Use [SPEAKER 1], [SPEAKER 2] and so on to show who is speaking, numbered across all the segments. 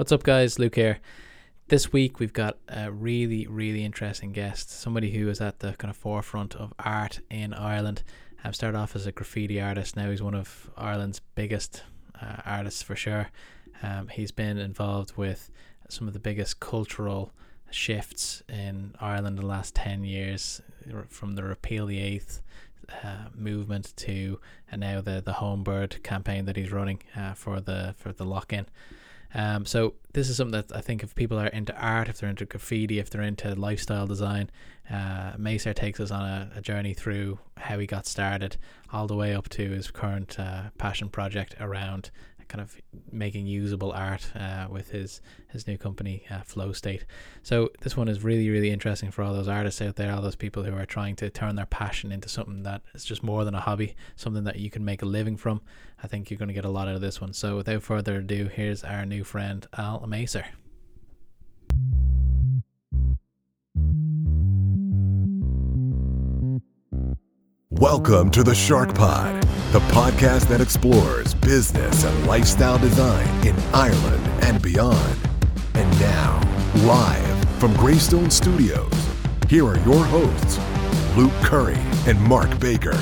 [SPEAKER 1] What's up, guys? Luke here. This week we've got a really, really interesting guest. Somebody who is at the kind of forefront of art in Ireland. Um, started off as a graffiti artist. Now he's one of Ireland's biggest uh, artists for sure. Um, he's been involved with some of the biggest cultural shifts in Ireland in the last 10 years, from the Repeal the Eighth uh, movement to and now the the Homebird campaign that he's running uh, for the for the lock in. Um, so this is something that I think if people are into art, if they're into graffiti, if they're into lifestyle design, uh, Maser takes us on a, a, journey through how he got started, all the way up to his current uh, passion project around kind of making usable art uh, with his his new company uh, Flow State. So this one is really really interesting for all those artists out there, all those people who are trying to turn their passion into something that is just more than a hobby, something that you can make a living from. I think you're going to get a lot out of this one. So without further ado, here's our new friend Al Maser.
[SPEAKER 2] Welcome to the Shark Pod, the podcast that explores business and lifestyle design in Ireland and beyond. And now, live from Greystone Studios, here are your hosts, Luke Curry and Mark Baker.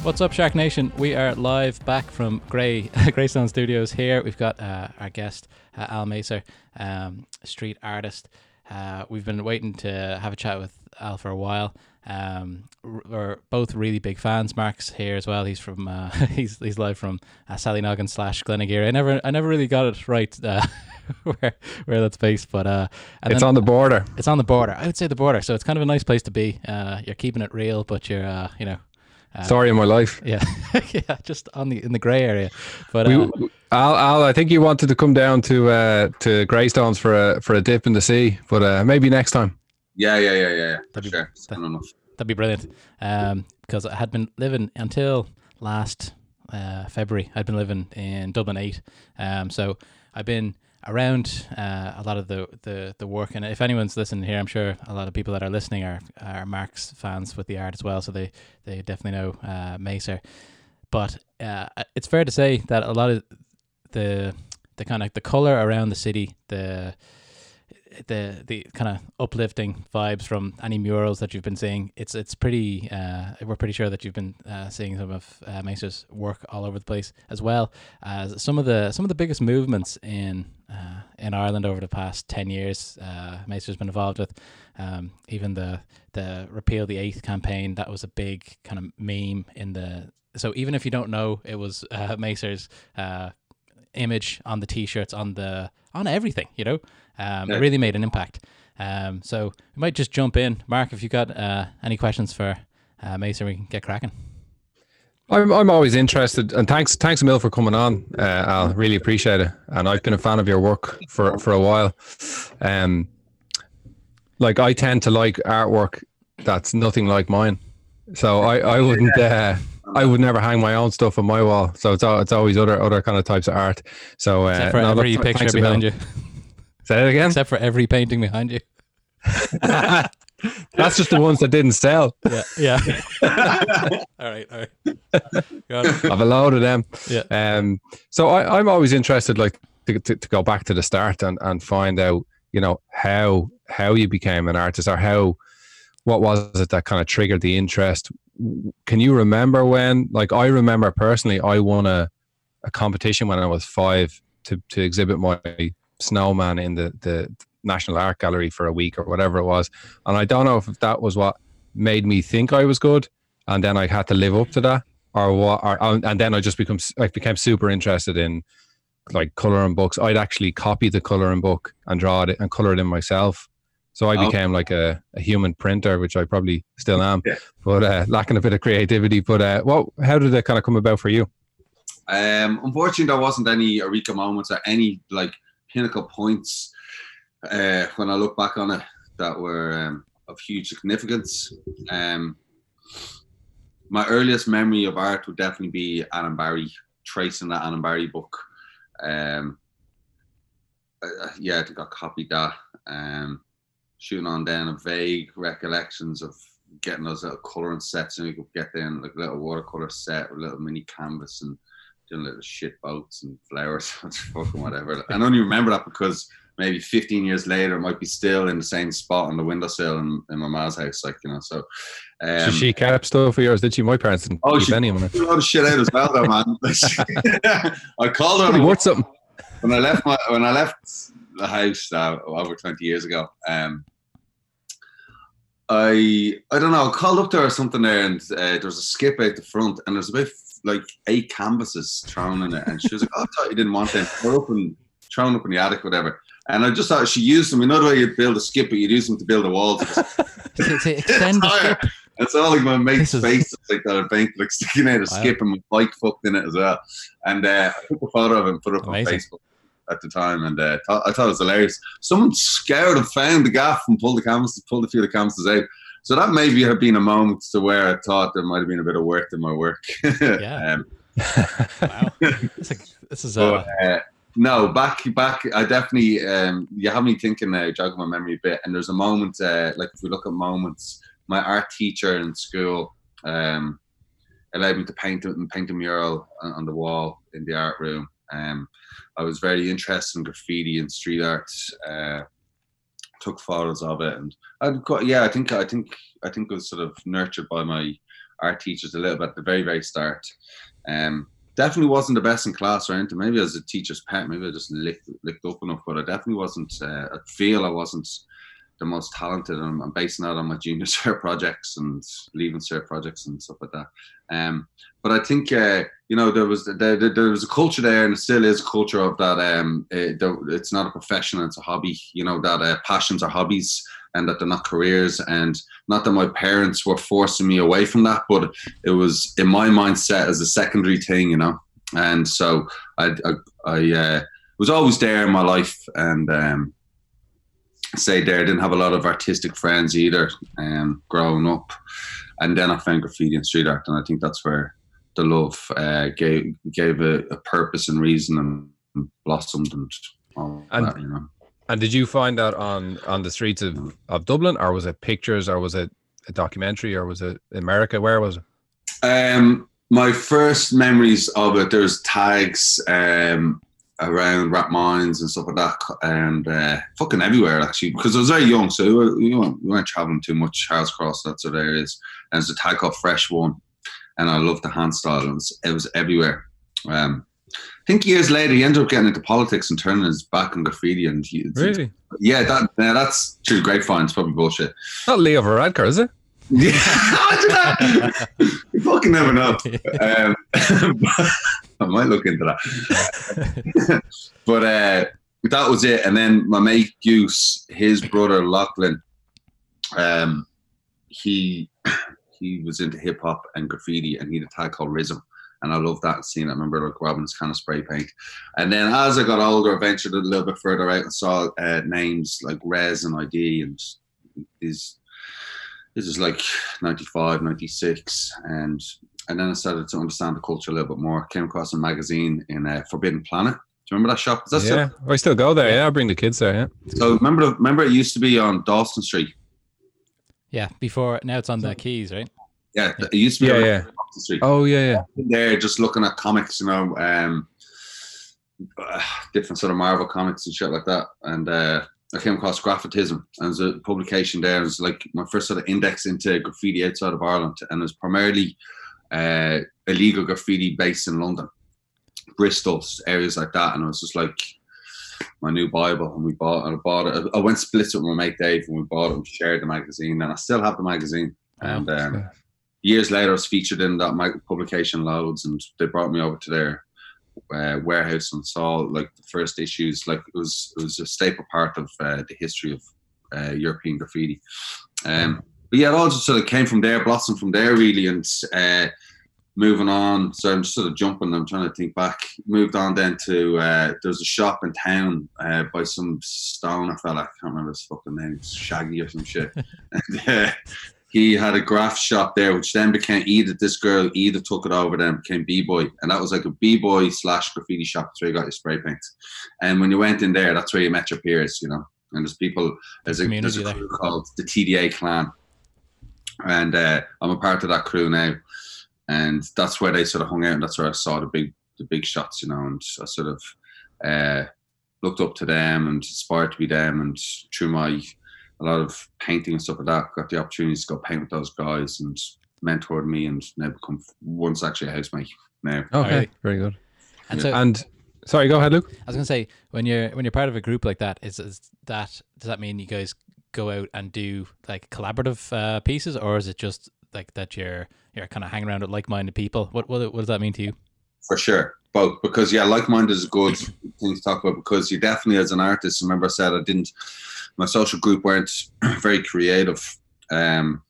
[SPEAKER 1] What's up, Shark Nation? We are live back from Grey Greystone Studios. Here we've got uh, our guest uh, Al Maser, um, street artist. Uh, we've been waiting to have a chat with Al for a while. Um, we're both really big fans. Mark's here as well. He's from uh, he's he's live from uh, Sallynoggin slash Glenageary. I never I never really got it right uh, where where that's based, but uh,
[SPEAKER 3] it's on the border.
[SPEAKER 1] It's on the border. I would say the border. So it's kind of a nice place to be. Uh, you're keeping it real, but you're uh, you know
[SPEAKER 3] uh, Story of my life.
[SPEAKER 1] Yeah, yeah, just on the in the grey area. But
[SPEAKER 3] we, uh, Al, Al, I think you wanted to come down to uh, to Greystones for a for a dip in the sea, but uh, maybe next time.
[SPEAKER 4] Yeah, yeah, yeah, yeah. That'd be, sure.
[SPEAKER 1] That, that'd be brilliant. Um, because I had been living until last uh, February. I'd been living in Dublin eight. Um, so I've been around uh, a lot of the, the, the work. And if anyone's listening here, I'm sure a lot of people that are listening are, are Mark's fans with the art as well. So they, they definitely know uh, Maser. But uh, it's fair to say that a lot of the the kind of the color around the city, the the the kind of uplifting vibes from any murals that you've been seeing. It's it's pretty. Uh, we're pretty sure that you've been uh, seeing some of uh, Maser's work all over the place, as well as some of the some of the biggest movements in uh, in Ireland over the past ten years. Uh, Maser's been involved with. Um, even the the repeal the eighth campaign that was a big kind of meme in the. So even if you don't know, it was uh, uh, image on the t-shirts on the on everything you know um, yeah. it really made an impact um, so we might just jump in mark if you got uh, any questions for uh, Maser we can get cracking
[SPEAKER 3] I'm I'm always interested, and thanks thanks a mil for coming on. Uh, Al really appreciate it, and I've been a fan of your work for for a while. Um, like I tend to like artwork that's nothing like mine, so I I wouldn't uh, I would never hang my own stuff on my wall. So it's it's always other other kind of types of art. So
[SPEAKER 1] uh, except for no, every look, picture behind you.
[SPEAKER 3] Say it again.
[SPEAKER 1] Except for every painting behind you.
[SPEAKER 3] That's just the ones that didn't sell.
[SPEAKER 1] Yeah, yeah. all right, all right.
[SPEAKER 3] I've a load of them.
[SPEAKER 1] Yeah.
[SPEAKER 3] Um. So I, I'm always interested, like, to, to, to go back to the start and and find out, you know, how how you became an artist or how what was it that kind of triggered the interest can you remember when like i remember personally i won a, a competition when i was five to, to exhibit my snowman in the, the national art gallery for a week or whatever it was and i don't know if that was what made me think i was good and then i had to live up to that or what or, and then i just become i became super interested in like coloring books i'd actually copy the coloring book and draw it and color it in myself so I oh. became like a, a human printer, which I probably still am, yeah. but uh, lacking a bit of creativity. But uh, what? How did that kind of come about for you?
[SPEAKER 4] Um, unfortunately, there wasn't any eureka moments or any like pinnacle points uh, when I look back on it that were um, of huge significance. Um, my earliest memory of art would definitely be Alan Barry, tracing that Alan Barry book. Um, uh, yeah, I think I copied that. Um, shooting on of vague recollections of getting those little colouring sets, and you could get them like a little watercolor set, with a little mini canvas, and doing little shit boats and flowers, fucking whatever. I only remember that because maybe 15 years later, it might be still in the same spot on the windowsill in, in my mom's house, like you know. So, um,
[SPEAKER 3] so she kept stuff for yours, did she? My parents didn't
[SPEAKER 4] Oh,
[SPEAKER 3] keep
[SPEAKER 4] she-
[SPEAKER 3] any of it.
[SPEAKER 4] threw a lot of shit out as well, though, man. I called her
[SPEAKER 3] worth something.
[SPEAKER 4] when I left my when I left the house uh, over twenty years ago. Um, I I don't know. I called up there or something there, and uh, there was a skip out the front, and there's about like eight canvases thrown in it, and she was like, "Oh, I thought you didn't want them. They're up and thrown up in the attic, whatever." And I just thought she used them. Another way you'd build a skip, but you'd use them to build a wall. To
[SPEAKER 1] to, to extend the skip.
[SPEAKER 4] It's all like my mate's
[SPEAKER 1] is-
[SPEAKER 4] face like that, a bank like sticking out a
[SPEAKER 1] Wow.
[SPEAKER 4] skip and my bike fucked in it as well. And uh, I took a photo of and put it up
[SPEAKER 1] Amazing.
[SPEAKER 4] on Facebook at the time, and uh, thought, I thought it was hilarious. Someone scoured and found the gaff and pulled the canvases, pulled a few of the canvases out. So that maybe have been a moment to where I thought there might have been a bit of work in my work.
[SPEAKER 1] Yeah.
[SPEAKER 4] um,
[SPEAKER 1] Wow. This is, this is
[SPEAKER 4] but
[SPEAKER 1] uh,
[SPEAKER 4] uh, no, back back. I definitely um, you have me thinking now, jogging my memory a bit. And there's a moment, uh, like if we look at moments, my art teacher in school um, allowed me to paint and paint a mural on, on the wall in the art room. Um, I was very interested in graffiti and street art. Uh, took photos of it, and I'd quite, yeah, I think I think I think I was sort of nurtured by my art teachers a little bit at the very very start. Um, definitely wasn't the best in class or anything. Maybe as a teacher's pet, maybe I just licked, licked up enough, but I definitely wasn't. Uh, I feel I wasn't the most talented. I'm, I'm basing that on my junior cert projects and leaving cert projects and stuff like that. Um, but I think uh, you know there was there, there, was a culture there, and it still is a culture of that. Um, it, it's not a profession; it's a hobby. You know that uh, passions are hobbies, and that they're not careers. And not that my parents were forcing me away from that, but it was in my mindset as a secondary thing, you know. And so I I, I uh, was always there in my life, and um, say there. I didn't have a lot of artistic friends either, um, growing up. And then I found graffiti and street art, and I think that's where the love uh, gave gave a, a purpose and reason and blossomed and
[SPEAKER 3] And-
[SPEAKER 4] that, you know.
[SPEAKER 3] And did you find that on on the streets of, of Dublin, or was it pictures, or was it a documentary, or was it America? Where was it?
[SPEAKER 4] Um, my first memories of it, there's tags um, around Rathmines and stuff like that, and uh, fucking everywhere actually. Because I was very young, so we weren't, we weren't, we weren't traveling too much. Harold's Cross, that's what there is. And there's a tag called Fresh One, and I loved the hand style. And it was, it was everywhere. Um, I think years later he ended up getting into politics and turning his back on graffiti. And he,
[SPEAKER 3] Really?
[SPEAKER 4] yeah, that yeah, that's true. Grapevine. It's probably bullshit.
[SPEAKER 3] Not Leo Varadkar, is it?
[SPEAKER 4] Yeah, you fucking never know. Um, I might look into that. but uh, that was it. And then my mate Goose, his brother Lachlan, um, he he was into hip hop and graffiti, and he had a tag called Rhythm. And I loved that scene. I remember like grabbing this kind of spray paint. And then as I got older, I ventured a little bit further out and saw uh, names like Rez and ID and these this is like 95 96 and and then i started to understand the culture a little bit more came across a magazine in uh, forbidden planet do you remember that shop Is that still-
[SPEAKER 3] yeah, I still go there. Yeah, I bring the kids there. Yeah,
[SPEAKER 4] so remember remember it used to be on dawson street
[SPEAKER 1] yeah, before now it's on the quays, right?
[SPEAKER 4] yeah it used to be
[SPEAKER 3] Yeah, yeah.
[SPEAKER 4] dawson street
[SPEAKER 3] Oh yeah, yeah.
[SPEAKER 4] there just looking at comics you know um uh, different sort of marvel comics and shit like that and uh I came across Graphotism and there's a publication there. It was like my first sort of index into graffiti outside of Ireland, and it was primarily uh, illegal graffiti based in London, Bristol, areas like that. And I was just like my new Bible, and we bought. And I bought it. I went split it with my mate Dave, and we bought it. and shared the magazine, and I still have the magazine. And um, years later, I was featured in that publication loads, and they brought me over to their uh, warehouse and saw like the first issues. Like it was it was a staple part of uh, the history of uh, European graffiti. Um, but yeah, it all just sort of came from there, blossomed from there, really, and uh, moving on. So I'm just sort of jumping. I'm trying to think back. Moved on then to uh, there was a shop in town uh, by some stoner fella. I can't remember his fucking name. Shaggy or some shit. and, uh, he had a graph shop there, which then became either This girl, either took it over. Then became B Boy, and that was like a B Boy slash graffiti shop. That's where you got your spray paints. And when you went in there, that's where you met your peers, you know. And there's people. There's a, there's a crew called the TDA Clan, and uh, I'm a part of that crew now, and that's where they sort of hung out, and that's where I saw the big the big shots, you know, and I sort of uh, looked up to them and aspired to be them, and through my a lot of painting and stuff like that, got the opportunity to go paint with those guys and mentored me, and now become once actually a housemate now.
[SPEAKER 3] Okay,
[SPEAKER 1] Right.
[SPEAKER 3] very good.
[SPEAKER 1] And so
[SPEAKER 3] And sorry, go ahead, Luke.
[SPEAKER 1] I was gonna say when you're when you're part of a group like that, is, is that does that mean you guys go out and do like collaborative uh, pieces, or is it just like that you're you're kind of hanging around with like minded people? What, what what does that mean to you?
[SPEAKER 4] For sure, both because yeah, like minded is a good thing to talk about because you definitely as an artist. Remember, I said I didn't. My social group weren't very creative. Um,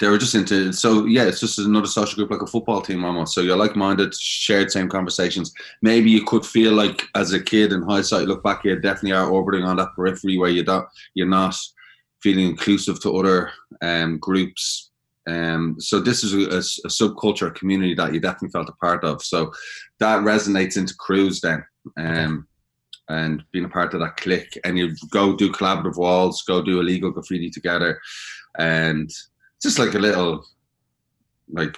[SPEAKER 4] they were just into so yeah, it's just another social group like a football team almost. So you're like minded, shared same conversations. Maybe you could feel like as a kid in hindsight, look back, you definitely are orbiting on that periphery where you don't, you're not feeling inclusive to other um, groups. Um, so this is a, a subculture community that you definitely felt a part of. So that resonates into crews then. Um, and being a part of that clique and you go do collaborative walls, go do illegal graffiti together and just like a little like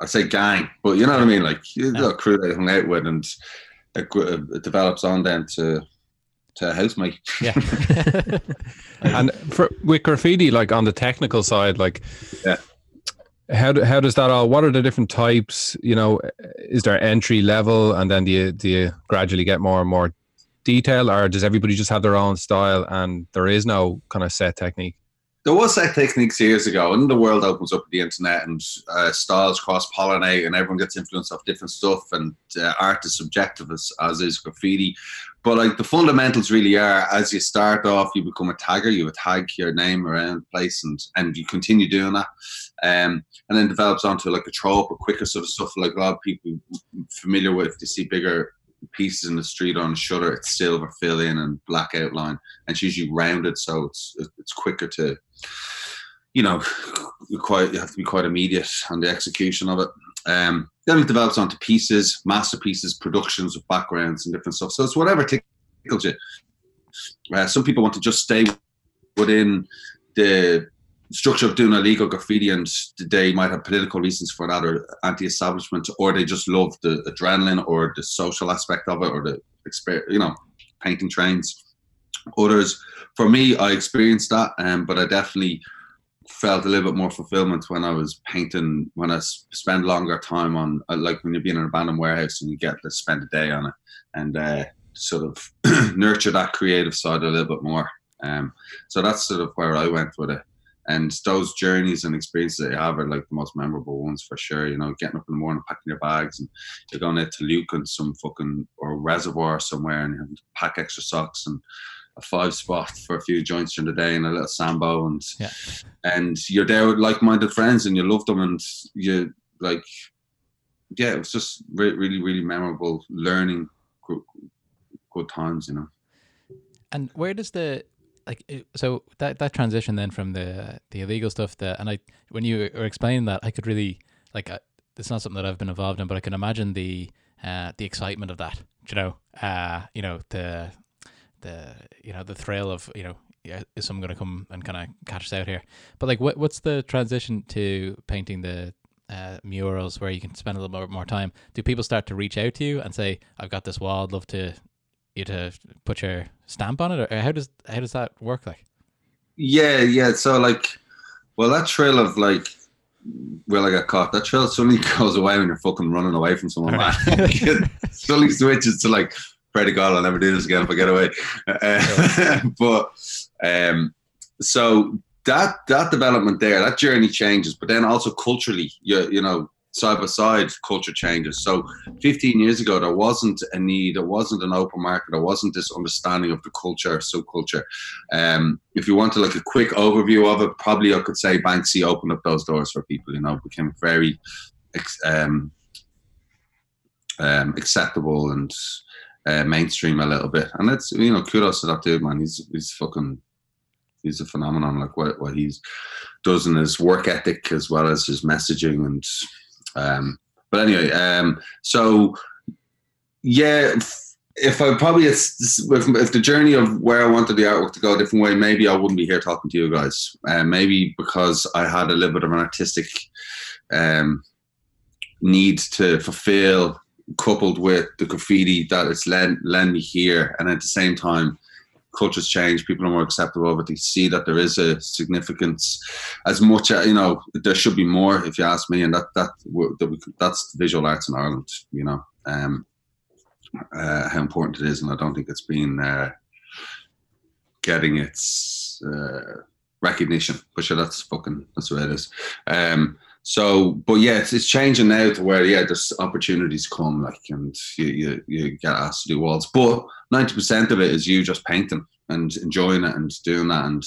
[SPEAKER 4] I say gang, but you know what I mean? Like you got a crew that you hung out with and it, it develops on then to to a housemate.
[SPEAKER 1] Yeah.
[SPEAKER 3] And for with graffiti, like on the technical side, like
[SPEAKER 4] Yeah.
[SPEAKER 3] how do, how does that all? What are the different types? You know, is there entry level, and then do you do you gradually get more and more detail, or does everybody just have their own style and there is no kind of set technique?
[SPEAKER 4] there was set techniques years ago, and the world opens up with the internet, and uh, styles cross pollinate, and everyone gets influenced off different stuff, and uh, art is subjective as, as is graffiti. But like the fundamentals really are, as you start off, you become a tagger, you tag your name around the place, and and you continue doing that, um, and then develops onto like a trope or quicker sort of stuff. Like a lot of people familiar with, they see bigger pieces in the street on a shutter, it's silver fill in and black outline, and it's usually rounded, so it's it's quicker to you know, quite you have to be quite immediate on the execution of it. Um, then it develops onto pieces, masterpieces, productions with backgrounds and different stuff. So it's whatever tickles you. Uh, some people want to just stay within the structure of doing illegal graffiti, and they might have political reasons for that, or anti-establishment, or they just love the adrenaline or the social aspect of it, or the exper- you know, painting trains. Others, for me, I experienced that, um, but I definitely felt a little bit more fulfillment when I was painting. when I spend longer time on, uh, like when you're being in an abandoned warehouse and you get to spend a day on it, and uh, sort of nurture that creative side a little bit more. Um, so that's sort of where I went with it. And those journeys and experiences that you have are like the most memorable ones for sure. You know, getting up in the morning, packing your bags, and you're going out to Luke and some fucking or reservoir somewhere, and pack extra socks and a five spot for a few joints during the day and a little sambo, and
[SPEAKER 1] Yeah.
[SPEAKER 4] and you're there with like-minded friends, and you love them, and you like, yeah, it was just re- really, really memorable learning, good, good times, you know.
[SPEAKER 1] And where does the like so that that transition then from the the illegal stuff that and I when you were explaining that I could really like I, it's not something that I've been involved in but I can imagine the uh the excitement of that you know uh you know the the you know the thrill of you know yeah, is someone going to come and kind of catch us out here but like what what's the transition to painting the uh, murals where you can spend a little more, more time do people start to reach out to you and say I've got this wall I'd love to you to put your stamp on it, or how does how does that work? Like,
[SPEAKER 4] Yeah, yeah. So like, well, that trail of like, well, I got caught. That trail suddenly goes away when you're fucking running away from someone. It suddenly switches to like, pray to God, I'll never do this again if I get away. Uh, but um, so that that development there, that journey changes. But then also culturally, you you know, side by side, culture changes. So 15 years ago, there wasn't a need, there wasn't an open market, there wasn't this understanding of the culture, subculture. Um, if you wanted like a quick overview of it, probably I could say Banksy opened up those doors for people. You know, became very um, um, acceptable and uh, mainstream a little bit. And that's you know, kudos to that dude, man. He's he's fucking he's a phenomenon. Like what what he's does in his work ethic as well as his messaging and um, but anyway, um, so yeah, if I probably it's if, if the journey of where I wanted the artwork to go a different way, maybe I wouldn't be here talking to you guys. Uh, maybe because I had a little bit of an artistic um, need to fulfill, coupled with the graffiti that it's led me here, and at the same time, cultures change. People are more acceptable of it. They see that there is a significance. As much as you know, there should be more. If you ask me, and that that, that that's visual arts in Ireland. You know. Um, uh, how important it is, and I don't think it's been uh, getting its uh, recognition. But sure, that's fucking that's the way it is. Um, so, but yeah, it's, it's changing now to where yeah, there's opportunities come like, and you you, you get asked to do walls, but ninety percent of it is you just painting and enjoying it and doing that and.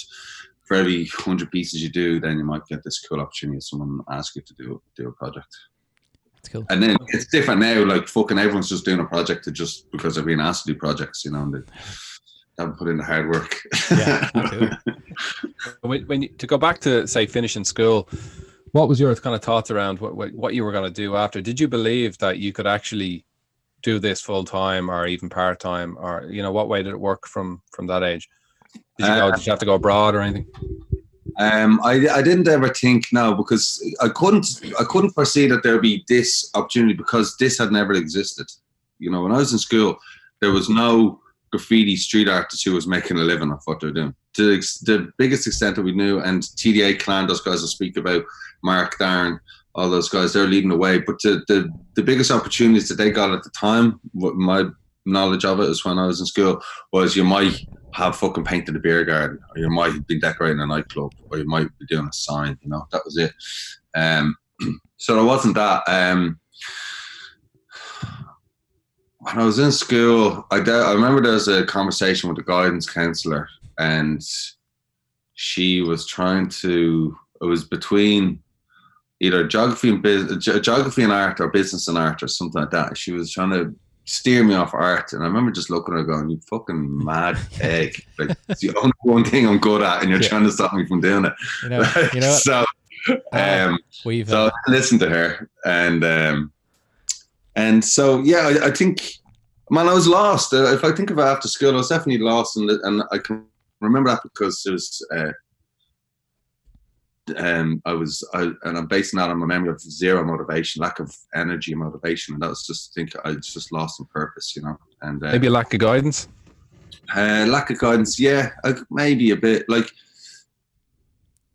[SPEAKER 4] For every hundred pieces you do, then you might get this cool opportunity. Someone ask you to do do a project.
[SPEAKER 1] That's cool.
[SPEAKER 4] And then it's different now. Like fucking everyone's just doing a project to just because they're being asked to do projects, you know, and they haven't put in the hard work.
[SPEAKER 1] Yeah, absolutely.
[SPEAKER 3] when, when you, to go back to say finishing school, what was your kind of thoughts around what what, what you were going to do after? Did you believe that you could actually do this full time or even part time, or you know, what way did it work from from that age? Did you, go, did you have to go abroad or anything?
[SPEAKER 4] Um, I, I didn't ever think no because I couldn't I couldn't foresee that there'd be this opportunity because this had never existed. You know, when I was in school, there was no graffiti street artist who was making a living off what they're doing. To the, biggest extent that we knew, and TDA Clan, those guys will speak about, Mark Darn, all those guys, they're leading the way. But the, the, the biggest opportunities that they got at the time, my knowledge of it is when I was in school, was you might have fucking painted a beer garden, or you might be decorating a nightclub, or you might be doing a sign. You know, that was it. Um, so there wasn't that. Um, when I was in school, I, I remember there was a conversation with the guidance counselor, and she was trying to. It was between either geography and business, geography and art, or business and art, or something like that. She was trying to steer me off art. And I remember just looking at her going, You fucking mad egg. Like, it's the only one thing I'm good at, and you're yeah. trying to stop me from doing it.
[SPEAKER 1] You know, you know
[SPEAKER 4] so, um, we've, so uh, I listened to her. And, um, and so, yeah, I, I, think, man, I was lost. Uh, if I think of it after school, I was definitely lost. And, and I can remember that because it was, uh, um, I was, I, and I'm basing that on my memory of zero motivation, lack of energy and motivation, and that was just I think I was just lost in purpose, you know. And uh,
[SPEAKER 3] maybe a lack of guidance.
[SPEAKER 4] Uh, lack of guidance, yeah, maybe a bit. Like,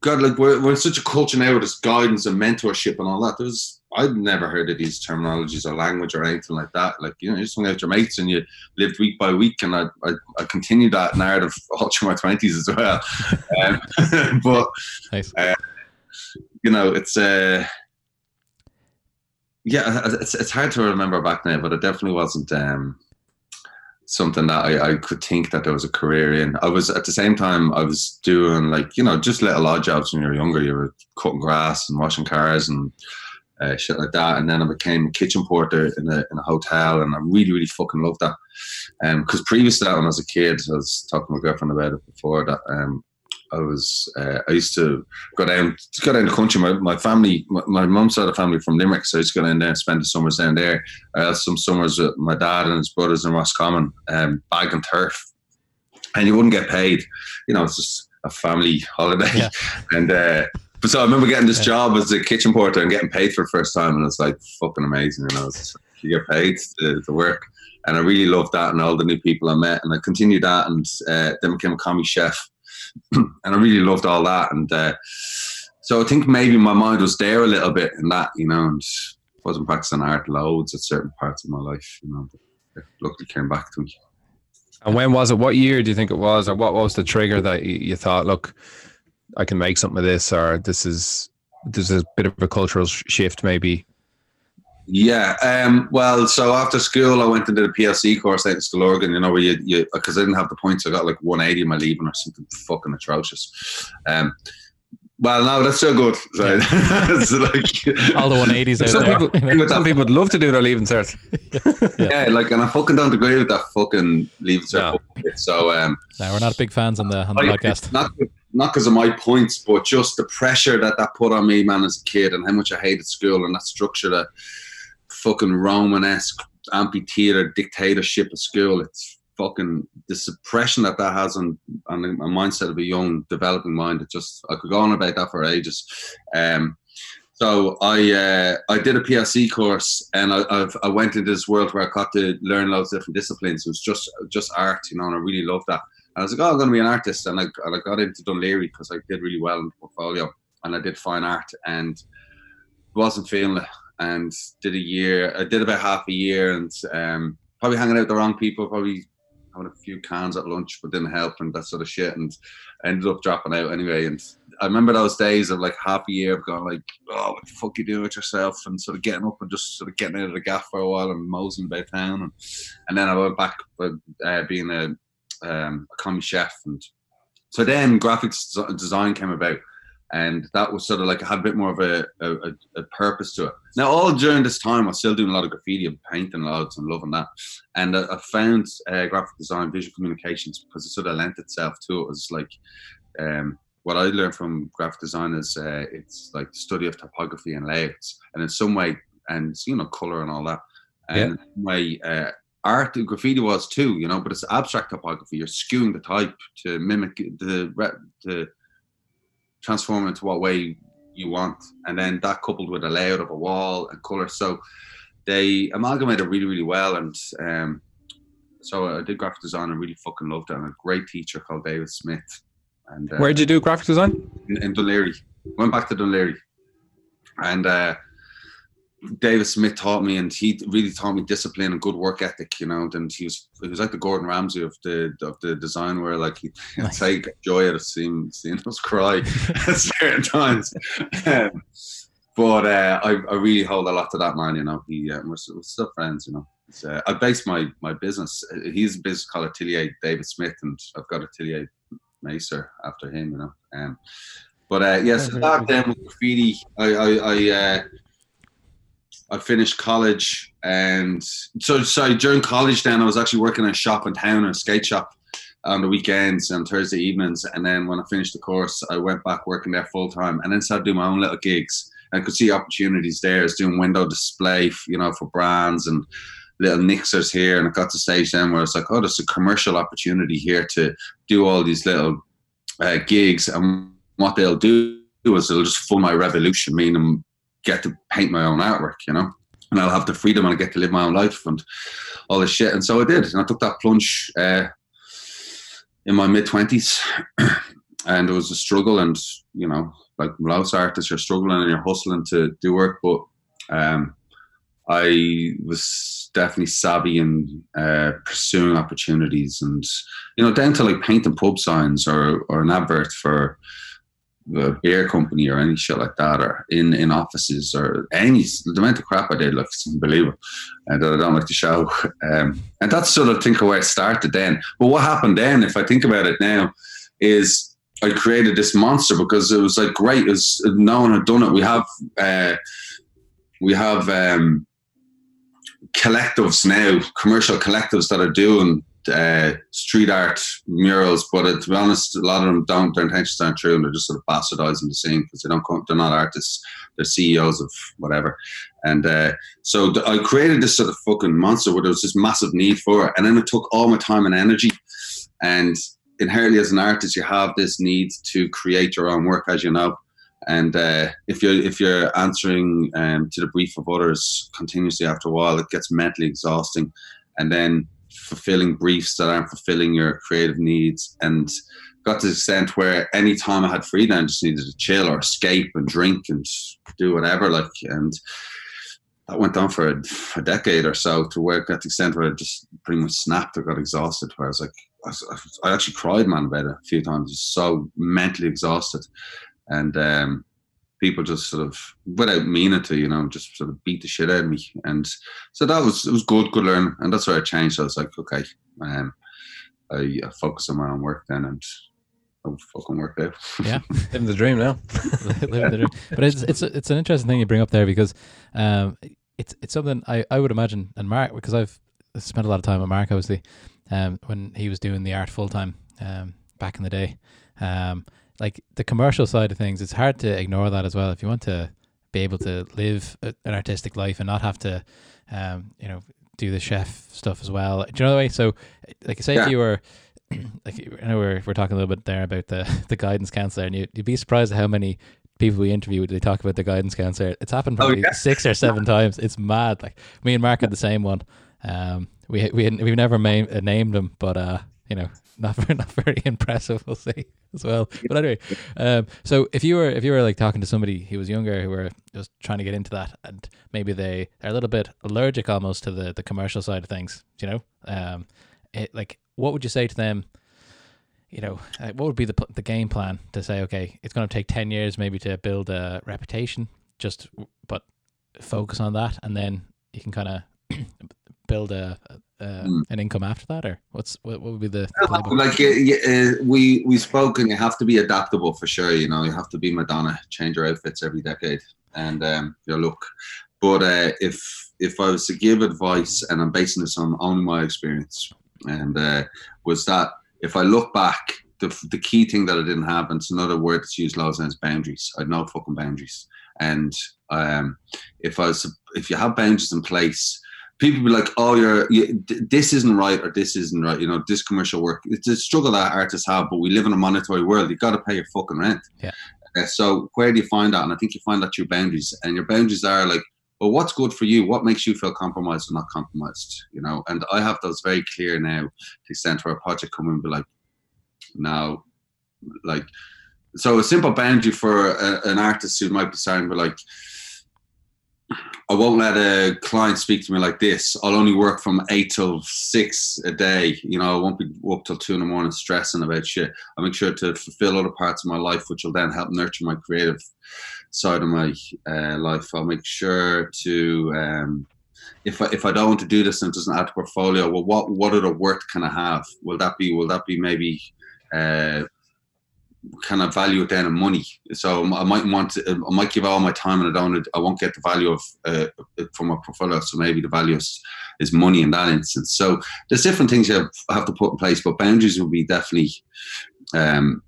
[SPEAKER 4] God, like we're, we're in such a culture now with this guidance and mentorship and all that. There's I'd never heard of these terminologies or language or anything like that. Like, you know, you just hung out with your mates and you lived week by week. And I, I, I continued that narrative all through my 20s as well. Um, but, nice. uh, you know, it's, uh, yeah, it's, it's hard to remember back now, but it definitely wasn't um, something that I, I could think that there was a career in. I was, at the same time, I was doing like, you know, just little odd jobs when you were younger. You were cutting grass and washing cars and, uh, shit like that. And then I became a kitchen porter in a, in a hotel, and I really, really fucking loved that. Because um, previous to that, when I was a kid, I was talking to my girlfriend about it before that. Um, I was uh, I used to go down to go down the country. My, my family, my, my mum's side of the family from Limerick, so I used to go down there and spend the summers down there. I had some summers with my dad and his brothers in Roscommon, um, bagging turf, and you wouldn't get paid. You know, it's just a family holiday, yeah. and uh, but so I remember getting this job as a kitchen porter and getting paid for the first time, and it's like fucking amazing. You know, it's, you get paid to, to, work, and I really loved that and all the new people I met, and I continued that, and uh, then became a commis chef, and I really loved all that, and uh, so I think maybe my mind was there a little bit in that, you know, and wasn't practicing art loads at certain parts of my life, you know. But luckily came back to me.
[SPEAKER 3] And when was it? What year do you think it was, or what was the trigger that you thought, look? I can make something of this, or this is there's a bit of a cultural shift, maybe.
[SPEAKER 4] Yeah. Um, well, so after school, I went into the PLC course out in Stillorgan, you know, where you, you, because I didn't have the points, I got like 180 in my leaving or something fucking atrocious. Um, well, no, that's so good. Sorry.
[SPEAKER 1] it's like, All the 180s out
[SPEAKER 3] some
[SPEAKER 1] there.
[SPEAKER 3] People, some people would love to do their leaving cert.
[SPEAKER 4] yeah. yeah. like, and I fucking don't agree with that fucking leaving cert. No. So, um,
[SPEAKER 1] no, we're not big fans on the on the I, podcast.
[SPEAKER 4] Not, not because of my points, but just the pressure that that put on me, man, as a kid, and how much I hated school and that structure, that fucking Romanesque amphitheater dictatorship of school. It's fucking the suppression that that has on on a mindset of a young developing mind. It just I could go on about that for ages. Um, so I uh, I did a PLC course and I, I've, i went into this world where I got to learn lots of different disciplines. It was just just art, you know, and I really loved that. And I was like, oh, I'm going to be an artist, and I, and I got into Laoghaire because I did really well in the portfolio, and I did fine art, and wasn't feeling it, and did a year. I did about half a year, and um, probably hanging out with the wrong people, probably having a few cans at lunch, but didn't help, and that sort of shit, and ended up dropping out anyway, and I remember those days of like half a year of going like, oh, what the fuck you doing with yourself, and sort of getting up and just sort of getting out of the gaff for a while and moseying about town, and, and then I went back uh, being a, um, a commis chef, and so then graphics design came about, and that was sort of like I had a bit more of a, a, a, purpose to it. Now, all during this time, I was still doing a lot of graffiti and painting loads and loving that. And I, I found uh, graphic design, visual communications because it sort of lent itself to it. It was like um, what I learned from graphic design is uh, it's like the study of typography and layouts, and in some way, and you know, color and all that. And yeah. my uh, art graffiti was too, you know, but it's abstract typography. You're skewing the type to mimic the to transform it into what way you want, and then that coupled with a layout of a wall and color. So they amalgamated really, really well, and um, so I did graphic design and really fucking loved it. And a great teacher called David Smith
[SPEAKER 3] and uh, where did you do graphic design?
[SPEAKER 4] In, in Laoghaire. Went back to Laoghaire, and uh, David Smith taught me, and he really taught me discipline and good work ethic. You know, and he was he was like the Gordon Ramsay of the of the design, where like he'd nice. take joy out of seeing seeing us cry at certain times. Um, but uh, I, I really hold a lot to that man. You know, he uh, we're, we're still friends. You know. Uh, I base my my business. He's a business called Atelier David Smith, and I've got Atelier Maser after him, you know. Um, but uh, yeah, so that then with graffiti, I I I, uh, I finished college, and so so during college, then I was actually working in a shop in town, a skate shop, on the weekends and Thursday evenings. And then when I finished the course, I went back working there full time, and then started doing my own little gigs. I could see opportunities there, as doing window display, you know, for brands and little nixers here, and I got to stage then where it's like, oh, there's a commercial opportunity here to do all these little uh, gigs, and what they'll do is they'll just fund my revolution, meaning get to paint my own artwork, you know, and I'll have the freedom and I get to live my own life and all this shit. And so I did, and I took that plunge uh, in my mid twenties, and it was a struggle, and you know, like most artists, you're struggling and you're hustling to do work, but um, I was definitely savvy in uh, pursuing opportunities, and you know, down to like painting pub signs or or an advert for a beer company or any shit like that, or in in offices or any the amount of crap I did, like it's unbelievable, and that I don't like to show. Um, and that's sort of think of where it started then. But what happened then, if I think about it now, is I created this monster because it was like great. As no one had done it. We have. Uh, we have um, collectives now, commercial collectives that are doing uh, street art murals, but uh, to be honest, a lot of them don't. Their intentions aren't true, and they're just sort of bastardizing the scene because they don't. Come, they're not artists. They're CEOs of whatever. And uh, so th- I created this sort of fucking monster where there was this massive need for it, and then it took all my time and energy. And inherently, as an artist, you have this need to create your own work, as you know. And uh, if you're if you're answering um, to the brief of others continuously after a while, it gets mentally exhausting. And then fulfilling briefs that aren't fulfilling your creative needs, and got to the extent where any time I had free I just needed to chill or escape and drink and do whatever. Like, and that went on for a, a decade or so to where got to the extent where I just pretty much snapped or got exhausted. Where I was like, I, I actually cried, man, about it a few times. Just so mentally exhausted and um, people just sort of without meaning to, you know, just sort of beat the shit out of me. And so that was it was good, good learning, and that's where I changed. I was like, okay, um, I, I focus on my own work then, and I fucking work out.
[SPEAKER 3] Yeah, living the dream now.
[SPEAKER 1] living the dream. But it's it's it's an interesting thing you bring up there because um, it's it's something I, I would imagine, and Mark because I've spent a lot of time with Mark obviously, um, when he was doing the art full time, um, back in the day, um like the commercial side of things, it's hard to ignore that as well. If you want to be able to live an artistic life and not have to, um, you know, do the chef stuff as well. Do you know the way? So, like, say
[SPEAKER 4] Yeah.
[SPEAKER 1] if you were, like, I know we're we're talking a little bit there about the the guidance counselor, and you, you'd be surprised at how many people we interview they talk about the guidance counselor. It's happened
[SPEAKER 4] Oh,
[SPEAKER 1] probably
[SPEAKER 4] yeah.
[SPEAKER 1] six or seven times. It's mad. Like me and Mark had the same one. Um, we we we've never ma- named him, but uh, you know, not very, not very impressive. We'll see as well. But anyway, um, so if you were if you were like talking to somebody who was younger who were just trying to get into that, and maybe they are a little bit allergic almost to the the commercial side of things, you know, um, it, like what would you say to them? You know, uh, what would be the the game plan to say, okay, it's going to take ten years maybe to build a reputation, just but focus on that, and then you can kind of build a, a
[SPEAKER 4] Mm.
[SPEAKER 1] an income after that, or what's what, what would be the, playbook?
[SPEAKER 4] like uh, yeah, uh, we we spoke and you have to be adaptable for sure you know you have to be madonna change your outfits every decade and um, your look but uh, if if i was to give advice and i'm basing this on only my experience and uh, was that if i look back the, the key thing that i didn't have and it's another word that's used it's boundaries i had no fucking boundaries and um, if i was if you have boundaries in place people be like, "Oh, you're you, this isn't right or this isn't right." You know, this commercial work. It's a struggle that artists have, but we live in a monetary world. You got to pay your fucking rent.
[SPEAKER 1] Yeah.
[SPEAKER 4] Uh, so where do you find that? And I think you find that your boundaries, and your boundaries are like, well, what's good for you? What makes you feel compromised or not compromised? You know, and I have those very clear now. To the extent where a project come in and be like, now, like, so a simple boundary for a, an artist who might be starting, but like. I won't let a client speak to me like this. I'll only work from eight till six a day. You know, I won't be up till two in the morning stressing about shit. I make sure to fulfill other parts of my life, which will then help nurture my creative side of my uh, life. I'll make sure to, um, if I if I don't want to do this and it doesn't add to portfolio, well, what what other work can I have? Will that be will that be maybe uh, kind of value it then in money. So I might want to, I might give all my time and I don't, I won't get the value of uh, from a portfolio. So maybe the value is, is money in that instance. So there's different things you have, have to put in place, but boundaries will be definitely um,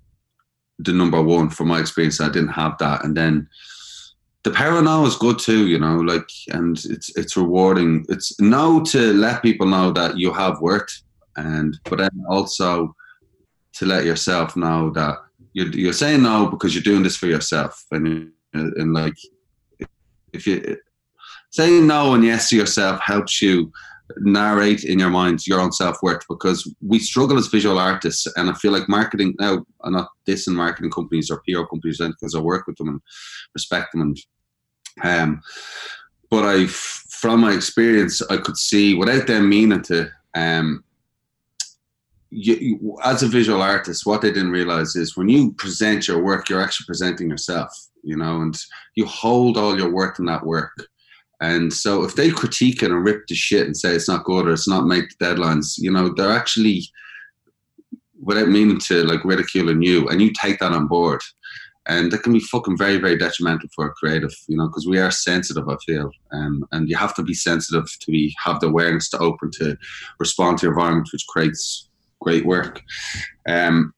[SPEAKER 4] the number one from my experience. I didn't have that, and then the power now is good too. You know, like, and it's it's rewarding. It's now to let people know that you have worth, and but then also to let yourself know that you're, you're saying no because you're doing this for yourself. And and like if you saying no and yes to yourself helps you narrate in your mind your own self-worth because we struggle as visual artists. And i feel like marketing now i'm not dissing marketing companies or pr companies because i work with them and respect them. And um but i from my experience i could see without them meaning to um you, you, as a visual artist, what they didn't realize is when you present your work, you're actually presenting yourself, you know, and you hold all your work in that work. And so if they critique it and rip the shit and say it's not good or it's not make the deadlines, you know, they're actually, without meaning to like ridiculing you, and you take that on board. And that can be fucking very, very detrimental for a creative, you know, because we are sensitive, I feel. Um, and you have to be sensitive to be have the awareness to open to respond to your environment, which creates great work. Um,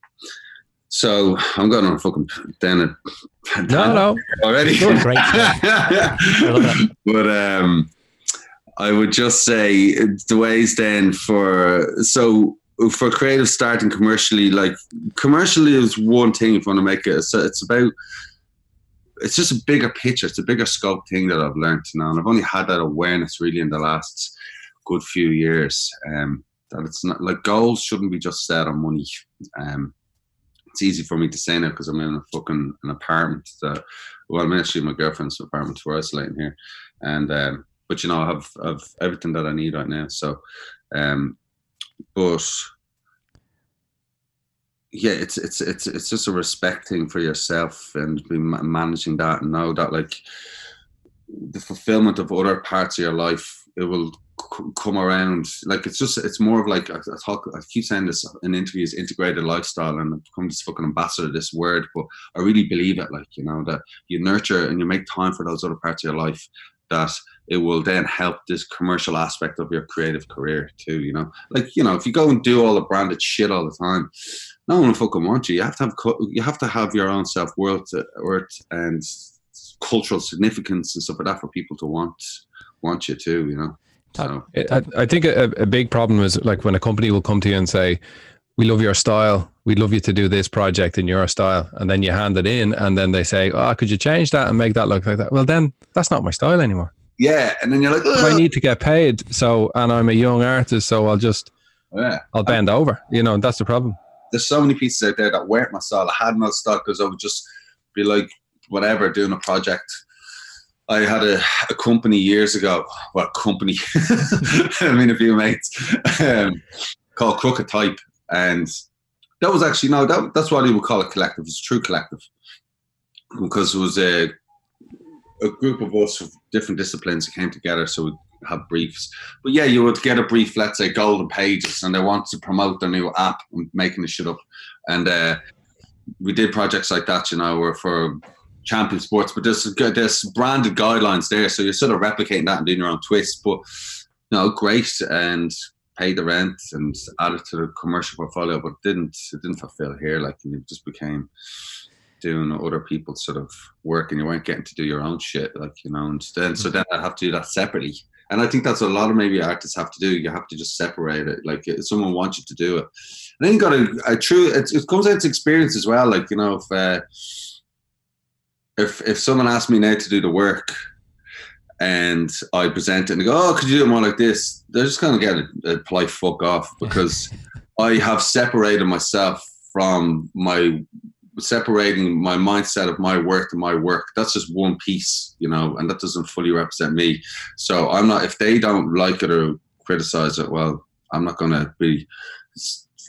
[SPEAKER 4] so I'm going on fucking down a
[SPEAKER 3] No, no.
[SPEAKER 4] already.
[SPEAKER 1] You're great.
[SPEAKER 4] But um, I would just say the ways then for so for creative starting commercially, like commercially is one thing if you want to make it. So it's about it's just a bigger picture. It's a bigger scope thing that I've learned now, and I've only had that awareness really in the last good few years. Um, that it's not like goals shouldn't be just set on money. Um, it's easy for me to say now because I'm in a fucking an apartment that well, I'm actually in my girlfriend's apartment. We're isolating here, and um, but you know, I have I've everything that I need right now. So, um, but yeah, it's it's it's it's just a respect thing for yourself and be managing that and know that like the fulfillment of other parts of your life it will come around. Like it's just it's more of like I, talk I keep saying this in interviews integrated lifestyle and I've become this fucking ambassador this word but I really believe it like you know that you nurture and you make time for those other parts of your life that it will then help this commercial aspect of your creative career too you know? Like you know if you go and do all the branded shit all the time no one will fucking want you. You have to have you have to have your own self-worth uh, worth and cultural significance and stuff like that for people to want want you too you know So
[SPEAKER 3] I, I think a, a big problem is like when a company will come to you and say, "We love your style. We'd love you to do this project in your style," and then you hand it in, and then they say, "Oh, could you change that and make that look like that?" Well, then that's not my style anymore.
[SPEAKER 4] yeah, and then you're like,
[SPEAKER 3] I need to get paid. So, and I'm a young artist, so I'll just
[SPEAKER 4] yeah.
[SPEAKER 3] I'll bend over. You know, that's the problem.
[SPEAKER 4] There's so many pieces out there that weren't my style. I had no style because I would just be like, whatever, doing a project. I had a, a company years ago. Well, company. I mean, a few mates um, called Crooked Type, and that was actually no. That, that's why you would call it collective. It's a true collective because it was a a group of us of different disciplines that came together. So we have briefs. But yeah, you would get a brief, let's say Golden Pages, and they wanted to promote their new app. I'm making this shit up. And uh, we did projects like that, you know, were for champion sports, but there's there's branded guidelines there, so you're sort of replicating that and doing your own twist. But you know, great and pay the rent and add it to the commercial portfolio, but didn't it didn't fulfill here. Like you just became doing other people's sort of work, and you weren't getting to do your own shit. Like you know, and then so then I have to do that separately. And I think that's a lot of maybe artists have to do. You have to just separate it. Like someone wants you to do it, and then you got to a true. It, it comes out to experience as well. Like you know, if uh, if if someone asked me now to do the work, and I present it and they go, "Oh, could you do it more like this?" They're just gonna get a, a polite fuck off because I have separated myself from my separating my mindset of my work to my work. That's just one piece, you know, and that doesn't fully represent me. So I'm not. If they don't like it or criticize it, well, I'm not gonna be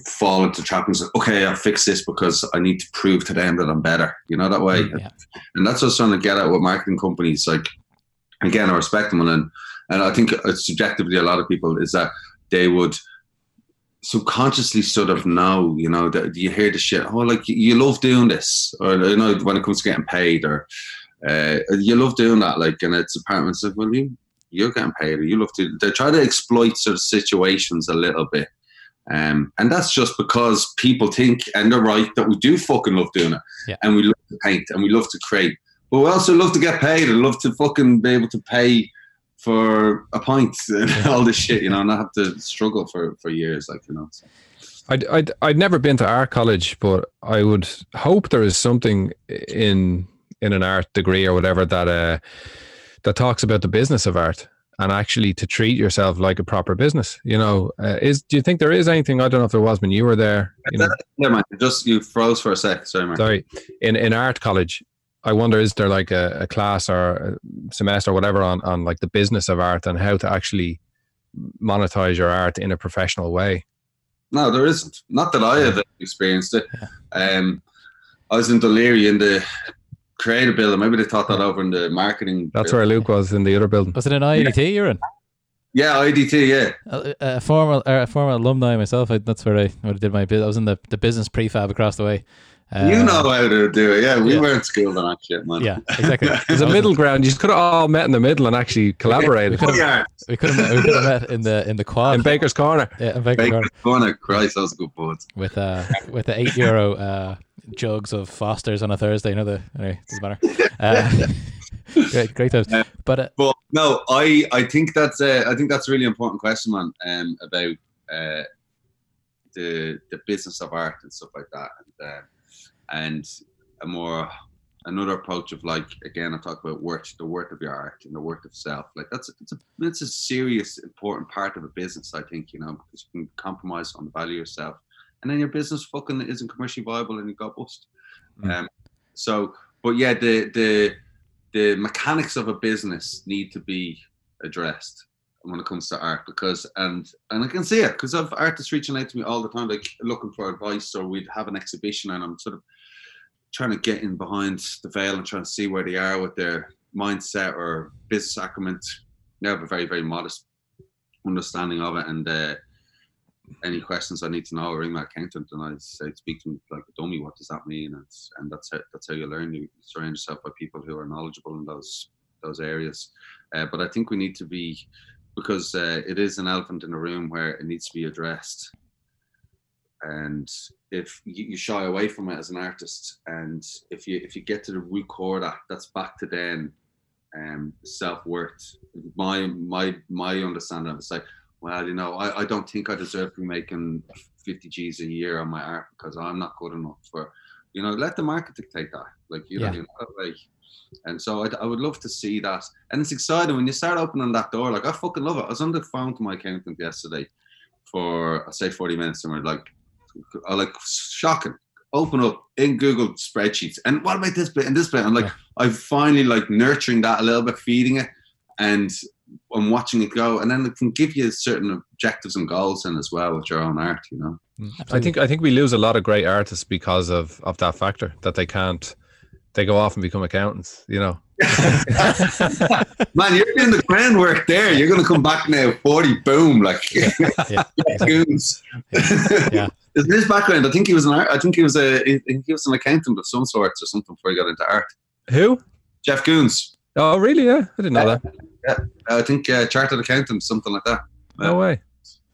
[SPEAKER 4] fall into trap and say, okay, I'll fix this because I need to prove to them that I'm better. You know that way.
[SPEAKER 1] Yeah.
[SPEAKER 4] And that's what I was trying to get at with marketing companies. Like, again, I respect them, and and I think subjectively, a lot of people is that they would subconsciously sort of know, you know, that you hear the shit. Oh, like you love doing this, or you know, when it comes to getting paid, or uh, you love doing that. Like, and it's apparently it's like, well, you you're getting paid, or you love to. They try to exploit sort of situations a little bit. Um, and that's just because people think, and they're right, that we do fucking love doing it.
[SPEAKER 1] Yeah.
[SPEAKER 4] And we love to paint and we love to create. But we also love to get paid and love to fucking be able to pay for a pint and all this shit, you know, and not have to struggle for, for years, like, you know. So.
[SPEAKER 3] I'd, I'd I'd never been to art college, but I would hope there is something in in an art degree or whatever that uh that talks about the business of art and actually to treat yourself like a proper business. You know, uh, is do you think there is anything? I don't know if there was when you were there. You know,
[SPEAKER 4] Yeah, man, just you froze for a sec. Sorry, Mark.
[SPEAKER 3] sorry, in in art college. I wonder is there like a, a class or a semester or whatever on, on like the business of art and how to actually monetize your art in a professional way.
[SPEAKER 4] No, there isn't. Not that I have experienced it. Um, I was in Dún Laoghaire in the creative building. Maybe they taught that over in the marketing.
[SPEAKER 3] That's where Luke was in the other building.
[SPEAKER 1] Was it an IADT you're in?
[SPEAKER 4] Yeah, IDT. Yeah,
[SPEAKER 1] A, a former or a former alumni myself. I, that's where I, where I did my bit. I was in the, the business prefab across the way. Uh,
[SPEAKER 4] you know how to do it. Yeah, we
[SPEAKER 1] yeah.
[SPEAKER 4] weren't schooled on that shit, man.
[SPEAKER 1] Yeah, exactly.
[SPEAKER 3] There's a middle ground. You could have all met in the middle and actually collaborated
[SPEAKER 4] Oh, yeah.
[SPEAKER 1] We could have we could have met in the in the quad.
[SPEAKER 3] in Baker's Corner.
[SPEAKER 1] yeah, in Baker
[SPEAKER 4] Bacon
[SPEAKER 1] Corner
[SPEAKER 4] corner. Christ, that was a good point.
[SPEAKER 1] with uh with the eight euro uh jugs of Fosters on a Thursday. You know the anyway doesn't matter. Uh, great great times. But uh,
[SPEAKER 4] But no, I I think that's a, I think that's a really important question, man. Um, about uh, the the business of art and stuff like that, and uh, and a more another approach of like again, I talk about worth the worth of your art and the worth of self. Like that's it's a it's a serious important part of a business. I think you know because you can compromise on the value of yourself, and then your business fucking isn't commercially viable and you got bust.
[SPEAKER 3] Mm.
[SPEAKER 4] Um, so, but yeah, the the the mechanics of a business need to be addressed when it comes to art because and and I can see it because I've artists reaching out to me all the time like looking for advice or we'd have an exhibition and I'm sort of trying to get in behind the veil and trying to see where they are with their mindset or business acumen. They have a very very modest understanding of it and uh, any questions I need to know, I ring my accountant and I say speak to him like a dummy. What does that mean? And, and that's how, that's how you learn. You surround yourself by people who are knowledgeable in those those areas. Uh, but I think we need to be because uh, it is an elephant in the room where it needs to be addressed. And if you, shy away from it as an artist, and if you if you get to the root core that, that's back to then um, self worth. My my my understanding of it's like, well, you know, I, I don't think I deserve to be making 50 G's a year on my art because I'm not good enough for, you know, let the market dictate that. Like, you know, you know like, and so I, I would love to see that. And it's exciting when you start opening that door. Like, I fucking love it. I was on the phone to my accountant yesterday for, I say 40 minutes, and we're like, I like, shocking. Open up in Google spreadsheets. And what about this bit and this bit? I'm like,
[SPEAKER 1] Yeah.
[SPEAKER 4] I'm finally like nurturing that a little bit, feeding it. And I'm watching it go, and then it can give you certain objectives and goals in as well with your own art, you know.
[SPEAKER 3] Mm, I think I think we lose a lot of great artists because of of that factor that they can't they go off and become accountants. You know,
[SPEAKER 4] Man, you're doing the groundwork there. You're going to come back now, 40, boom, like
[SPEAKER 1] yeah, exactly.
[SPEAKER 4] Koons.
[SPEAKER 1] Yeah.
[SPEAKER 4] Isn't his background? I think he was an art. I think he was a. I think he was an accountant of some sorts or something before he got into art.
[SPEAKER 3] who?
[SPEAKER 4] Jeff Koons.
[SPEAKER 3] Oh, really? Yeah, I didn't know that.
[SPEAKER 4] I think uh, chartered accountant, something like that.
[SPEAKER 3] No way.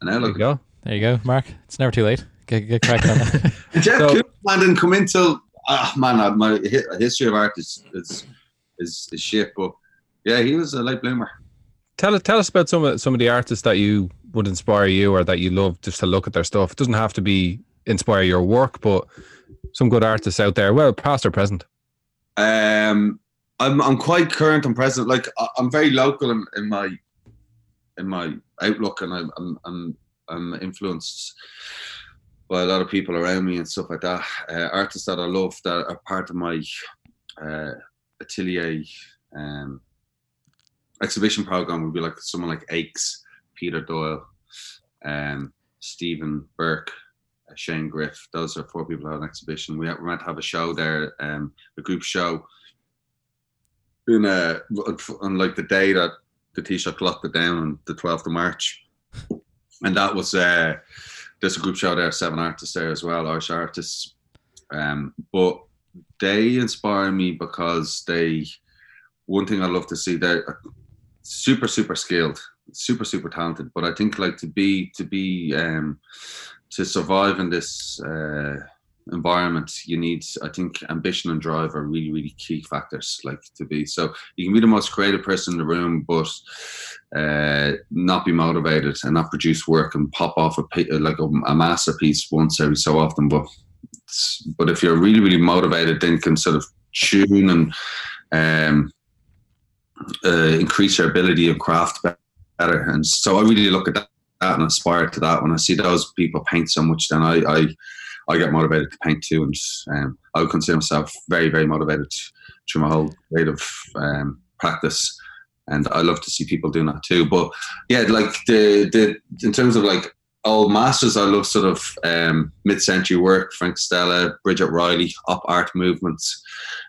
[SPEAKER 4] And
[SPEAKER 3] There you go.
[SPEAKER 1] There you go, Mark. It's never too late. Get, get cracking on that.
[SPEAKER 4] Jeff
[SPEAKER 3] So-
[SPEAKER 4] Koons man didn't come into. Ah man, uh, my history of art is is is, is shit. But yeah, he was a late bloomer.
[SPEAKER 3] Tell us tell us about some of some of the artists that you would inspire you or that you love just to look at their stuff. It doesn't have to be inspire your work, but some good artists out there, well, past or present.
[SPEAKER 4] Um, I'm I'm quite current and present. Like I'm very local in, in my in my outlook, and I'm I'm I'm, I'm influenced by a lot of people around me and stuff like that. Uh, artists that I love that are part of my uh, atelier um, exhibition program would be like someone like Aches, Peter Doyle, um, Stephen Burke. uh, Shane Griff, those are four people had an exhibition. We, to have a show there, um, a group show in uh on like the day that the Taoiseach locked it down on the 12th of March. And that was uh there's a group show there, seven artists there as well, Irish artists. Um but they inspire me because they one thing I love to see they're super, super skilled, super, super talented. But I think like to be to be um to survive in this uh environment you need i think ambition and drive are really really key factors like to be. So you can be the most creative person in the room but uh not be motivated and not produce work and pop off a like a, a masterpiece once every so often but but if you're really really motivated then you can sort of tune and um uh, increase your ability of craft better. And so i really look at that and aspire to that. When i see those people paint so much then i i I get motivated to paint too, and um, I would consider myself very, very motivated through my whole creative um, practice, and I love to see people doing that too. But yeah, like the the in terms of like old masters, I love sort of um, mid-century work, Frank Stella, Bridget Riley, op art movements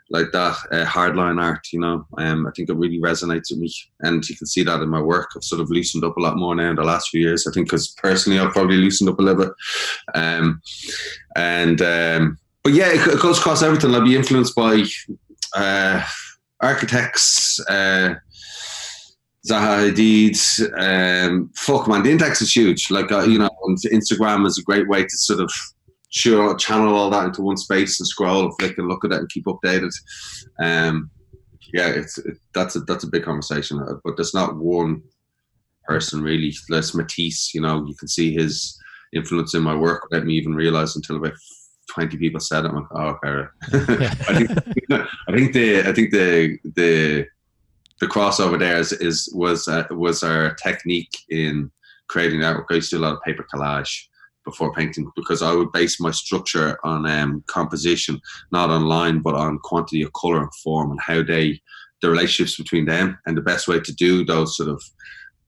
[SPEAKER 4] like that, uh, hardline art. You know, um, I think it really resonates with me, and you can see that in my work. I've sort of loosened up a lot more now in the last few years. I think because personally, I've probably loosened up a little bit. Um, and um, but yeah, it, it goes across everything. I'll be influenced by uh, architects, uh, Zaha Hadid. Um, fuck man, the index is huge. Like uh, you know, Instagram is a great way to sort of sure channel all that into one space and scroll and flick and look at it and keep updated. Um, yeah, it's it, that's a that's a big conversation, uh, but there's not one person really. There's Matisse. You know, you can see his influence in my work without me even realize until about 20 people said it. I'm like, oh, okay. I think I think the I think the the the crossover there is, is was uh, was our technique in creating artwork. I used to do a lot of paper collage before painting because I would base my structure on um, composition, not on line, but on quantity of color and form and how they the relationships between them and the best way to do those sort of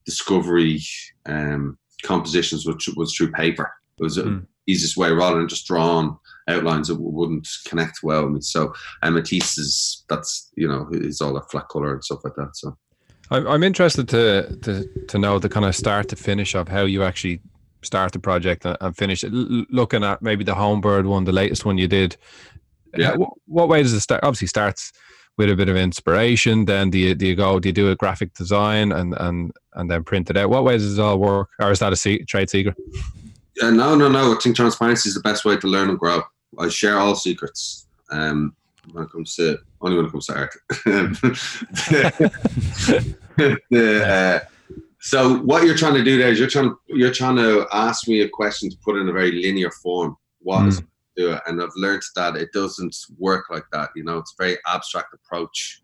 [SPEAKER 4] discovery um, compositions which was through paper. It was the
[SPEAKER 3] Mm.
[SPEAKER 4] easiest way rather than just drawn outlines that wouldn't connect well with me. So and Matisse is that's you know is all that flat color and stuff like that. So
[SPEAKER 3] I'm, I'm interested to, to to know the kind of start to finish of how you actually start the project and, finish it. L- looking at maybe the Homebird one, the latest one you did.
[SPEAKER 4] Yeah.
[SPEAKER 3] What, what way does it start? Obviously, starts with a bit of inspiration. Then do you do you go? Do you do a graphic design and and and then print it out? What way does it all work? Or is that a se- trade secret?
[SPEAKER 4] uh, no, no, no. I think transparency is the best way to learn and grow. I share all secrets. Um, when it comes to only when it comes to art. the, uh, so what you're trying to do there is you're trying you're trying to ask me a question to put in a very linear form. What
[SPEAKER 3] Mm.
[SPEAKER 4] is do it? And I've learned that it doesn't work like that. You know, it's a very abstract approach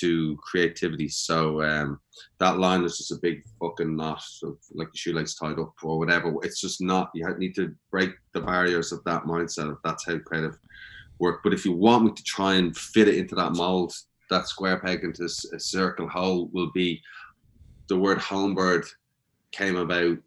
[SPEAKER 4] to creativity. So um, that line is just a big fucking knot, of, like the shoelace tied up or whatever. It's just not. You need to break the barriers of that mindset. That's how creative work. But if you want me to try and fit it into that mold, that square peg into a circle hole will be the word homebird came about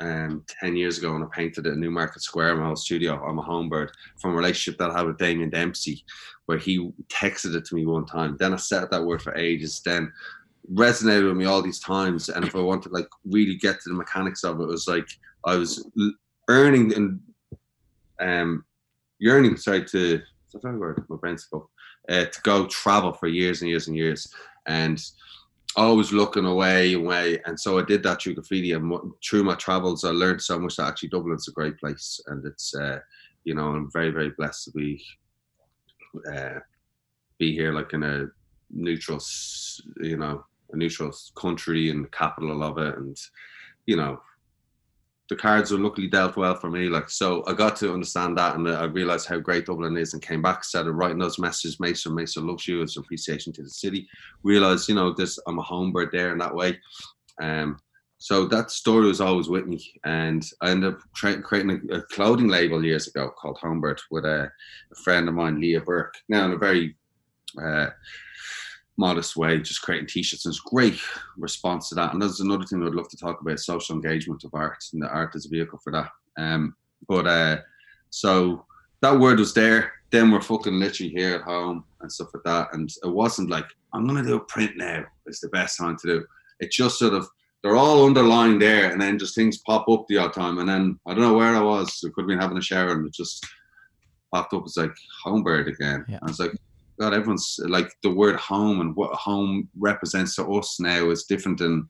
[SPEAKER 4] um, 10 years ago when I painted at Newmarket Square, in my old studio. I'm a homebird from a relationship that I had with Damien Dempsey, where he texted it to me one time. Then I said that word for ages. Then resonated with me all these times. And if I wanted to like really get to the mechanics of it, it was like I was earning and um, yearning, sorry, to, the word? My brain's full. Uh, to go travel for years and years and years. And always looking away and away. And so I did that through graffiti. And through my travels, I learned so much that actually Dublin's a great place. And it's, uh, you know, I'm very, very blessed to be uh, be here like in a neutral, you know, a neutral country and capital of it. And, you know, the cards were luckily dealt well for me. Like, so I got to understand that and I realized how great Dublin is and came back, started writing those messages. Maser, Maser loves you as appreciation to the city. Realized, you know, this, I'm a homebird there in that way. Um, so that story was always with me. And I ended up tra- creating a, a clothing label years ago called Homebird with a, a friend of mine, Leah Burke. Now, in a very uh, modest way, just creating t-shirts. And it's great response to that. And there's another thing I'd love to talk about: social engagement of art and the art as a vehicle for that. Um, but uh, so that word was there. Then we're fucking literally here at home and stuff like that. And it wasn't like I'm gonna do a print now. It's the best time to do. It just sort of they're all underlying there, and then just things pop up the odd time. And then I don't know where I was. I could have been having a shower, and it just popped up. It's like homebird again.
[SPEAKER 1] Yeah.
[SPEAKER 4] I was like, God, everyone's like the word home and what home represents to us now is different than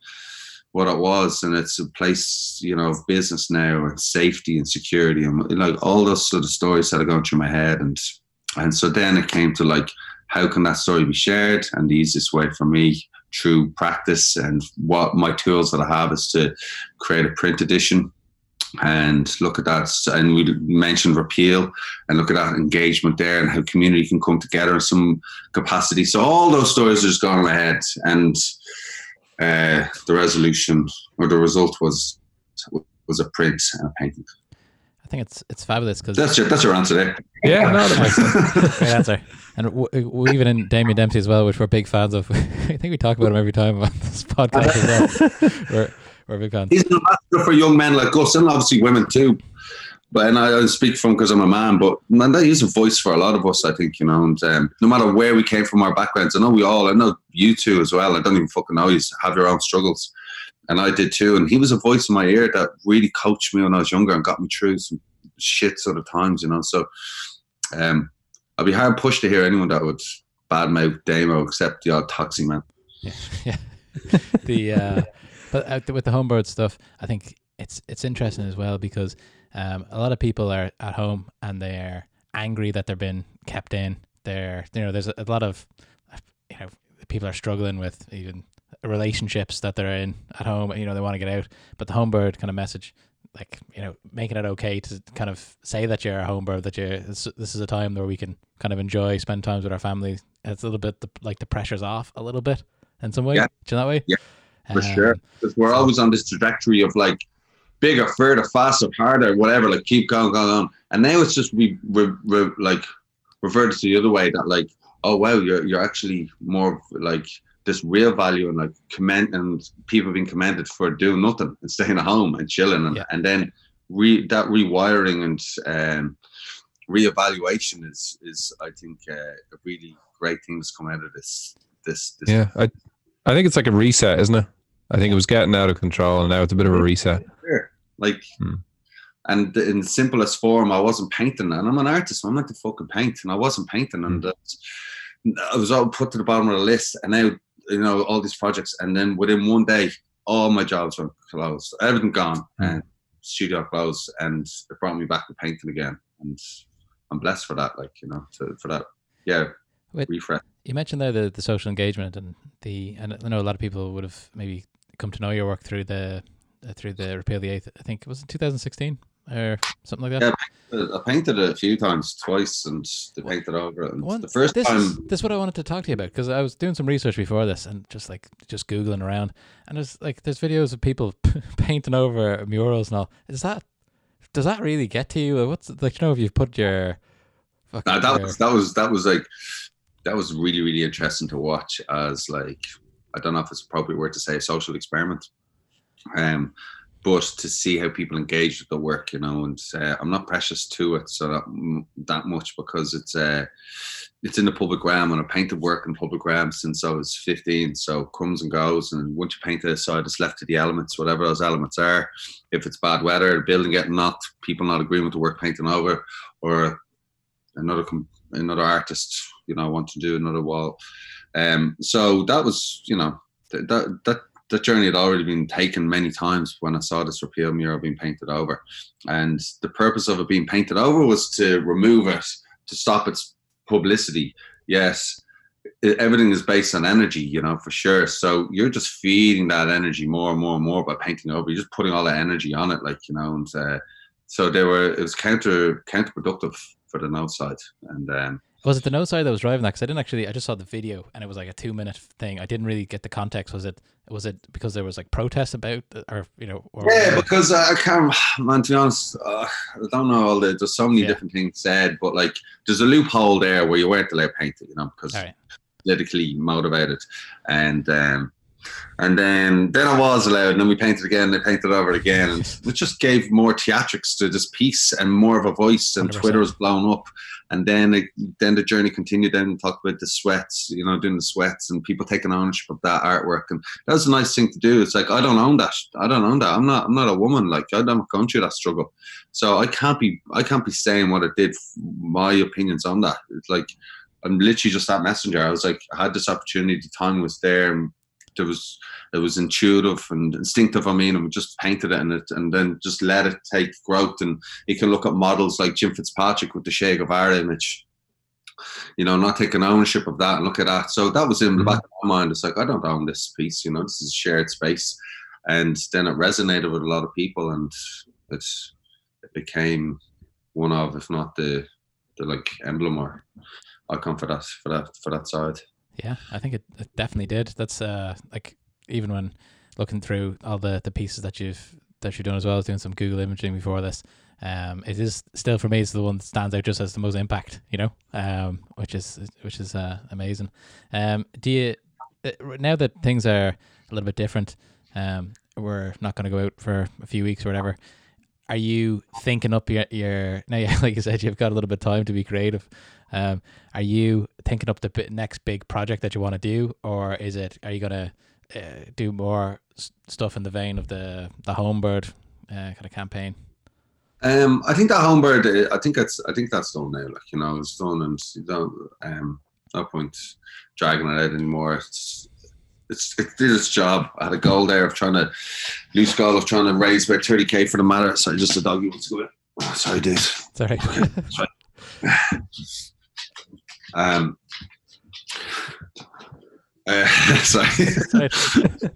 [SPEAKER 4] what it was, and it's a place, you know, of business now and safety and security and like all those sort of stories that are going through my head, and and so then it came to like, how can that story be shared? And the easiest way for me through practice and what my tools that I have is to create a print edition and look at that. And we mentioned repeal and look at that engagement there and how community can come together in some capacity. So all those stories are just going ahead, and uh, the resolution or the result was was a print and a painting.
[SPEAKER 1] I think it's it's fabulous because
[SPEAKER 4] That's your that's your answer there.
[SPEAKER 3] Yeah, no, that makes sense.
[SPEAKER 1] Great answer. And w- w- even in Damien Dempsey as well, which we're big fans of. I think we talk about him every time on this podcast as well. We're, we're big.
[SPEAKER 4] He's an ambassador for young men like us, and obviously women too. But and I, I speak from because I'm a man, but man, that is a voice for a lot of us, I think, you know. And um, no matter where we came from, our backgrounds, I know we all, I know you too as well. I don't even fucking know you have your own struggles, and I did too. And he was a voice in my ear that really coached me when I was younger and got me through some shit sort of times, you know. So, um, I'd be hard pushed to hear anyone that would badmouth Damo except the odd taxi man.
[SPEAKER 1] Yeah, yeah. the uh, but uh, with the homebird stuff, I think it's it's interesting as well because um, a lot of people are at home and they're angry that they're being kept in. They're you know there's a, a lot of you know people are struggling with even relationships that they're in at home. You know they want to get out, but the homebird kind of message. Like you know, making it okay to kind of say that you're a homebird, that you this, this is a time where we can kind of enjoy, spend times with our family. It's a little bit the, like the pressure's off a little bit in some way.
[SPEAKER 4] Yeah.
[SPEAKER 1] Do you know that way?
[SPEAKER 4] Yeah, for
[SPEAKER 1] Um,
[SPEAKER 4] sure. Because we're always on this trajectory of like bigger, further, faster, harder, whatever. Like keep going, going on. And now it's just we re, re, like reverted to the other way that like, oh wow, you're you're actually more of, like this real value and like comment and people being commended for doing nothing and staying at home and chilling and,
[SPEAKER 1] Yeah.
[SPEAKER 4] and then re that rewiring and um reevaluation is is I think uh, a really great thing that's come out of this this this
[SPEAKER 3] Yeah, I, I think it's like a reset, isn't it? I think it was getting out of control, and now it's a bit of a reset.
[SPEAKER 4] Like,
[SPEAKER 3] Hmm.
[SPEAKER 4] and in simplest form, I wasn't painting, and I'm an artist. So I'm meant to fucking paint, and I wasn't painting, and
[SPEAKER 3] Hmm.
[SPEAKER 4] uh, I was all put to the bottom of the list, and now you know all these projects, and then within one day, all my jobs were closed, everything gone,
[SPEAKER 3] Hmm.
[SPEAKER 4] and studio closed, and it brought me back to painting again, and I'm blessed for that. Like you know, to, for that. yeah,
[SPEAKER 1] Wait.
[SPEAKER 4] refresh.
[SPEAKER 1] You mentioned there the, the social engagement and the and I know a lot of people would have maybe come to know your work through the uh, through the repeal the eighth. I think it was in 2016 or something like that.
[SPEAKER 4] Yeah, I painted it a few times, twice, and they painted over it.
[SPEAKER 1] One-
[SPEAKER 4] the first
[SPEAKER 1] this
[SPEAKER 4] time,
[SPEAKER 1] is this is what I wanted to talk to you about because I was doing some research before this and just like just googling around and there's like there's videos of people painting over murals and all. Is that does that really get to you? What's like you know if you've put your
[SPEAKER 4] Nah, that
[SPEAKER 1] your-
[SPEAKER 4] was that was that was like that was really really interesting to watch as like I don't know if it's appropriate word to say a social experiment, um, but to see how people engage with the work, you know, and uh, I'm not precious to it so that mm, that much because it's uh it's in the public realm and I painted work in public realm since I was 15. So comes and goes, and once you paint it aside, it's left to the elements, whatever those elements are. If it's bad weather, the building getting knocked, people not agreeing with the work painting over, or another com- another artist, you know, want to do another wall. Um, so that was, you know, th- that that that journey had already been taken many times when I saw this repeal mural being painted over, and the purpose of it being painted over was to remove it, to stop its publicity. Yes, everything is based on energy, you know, for sure. So you're just feeding that energy more and more and more by painting over. You're just putting all that energy on it, like you know, and uh, so they were. It was counter counterproductive for the no side, and um,
[SPEAKER 1] was it the no side that was driving that? Because I didn't actually I just saw the video and it was like a two minute thing. I didn't really get the context. Was it was it because there was like protests about or you know or
[SPEAKER 4] Yeah, because I can't, man. To be honest, uh, I don't know all the. There's so many
[SPEAKER 1] Yeah.
[SPEAKER 4] different things said, but like, there's a loophole there where you weren't allowed to paint it, you know, because
[SPEAKER 1] right.
[SPEAKER 4] politically motivated, and um, and then then I was allowed, and then we painted again. They painted over again, and it just gave more theatrics to this piece and more of a voice. And
[SPEAKER 1] 100%.
[SPEAKER 4] Twitter was blown up, and then it, then the journey continued. Then we talked about the sweats, you know, doing the sweats, and people taking ownership of that artwork, and that was a nice thing to do. It's like I don't own that. I don't own that. I'm not. I'm not a woman. Like I'm not going through that struggle, so I can't be. I can't be saying what I did. My opinions on that. It's like I'm literally just that messenger. I was like, I had this opportunity. The time was there, and there was it was intuitive and instinctive. I mean, and we just painted it and it, and then just let it take growth. And you can look at models like Jim Fitzpatrick with the Che Guevara image. You know, not taking ownership of that and look at that. So that was in the mm-hmm. back of my mind. It's like I don't own this piece. You know, this is a shared space, and then it resonated with a lot of people, and it's it became one of, if not the the like emblem or icon for that for that for that side.
[SPEAKER 1] Yeah, I think it, it definitely did. That's uh like even when looking through all the the pieces that you've that you've done as well as doing some Google imaging before this. Um, it is still for me it's the one that stands out just as the most impact, you know, um, which is which is uh, amazing. Um, do you uh, now that things are a little bit different? Um, we're not going to go out for a few weeks or whatever. Are you thinking up your your now? Yeah, like you said, you've got a little bit of time to be creative. Um, are you thinking up the next big project that you want to do, or is it? Are you gonna uh, do more s- stuff in the vein of the the Homebird uh, kind of campaign?
[SPEAKER 4] Um, I think that Homebird, uh, I think that's I think that's done now. Like you know, it's done, and you don't um, no point dragging it out anymore. It's it's it did its job. I had a goal there of trying to loose goal of trying to raise about thirty k for the matter. So just a doggy wants to go in. Oh, sorry, dude.
[SPEAKER 1] Sorry.
[SPEAKER 4] Um, uh, sorry.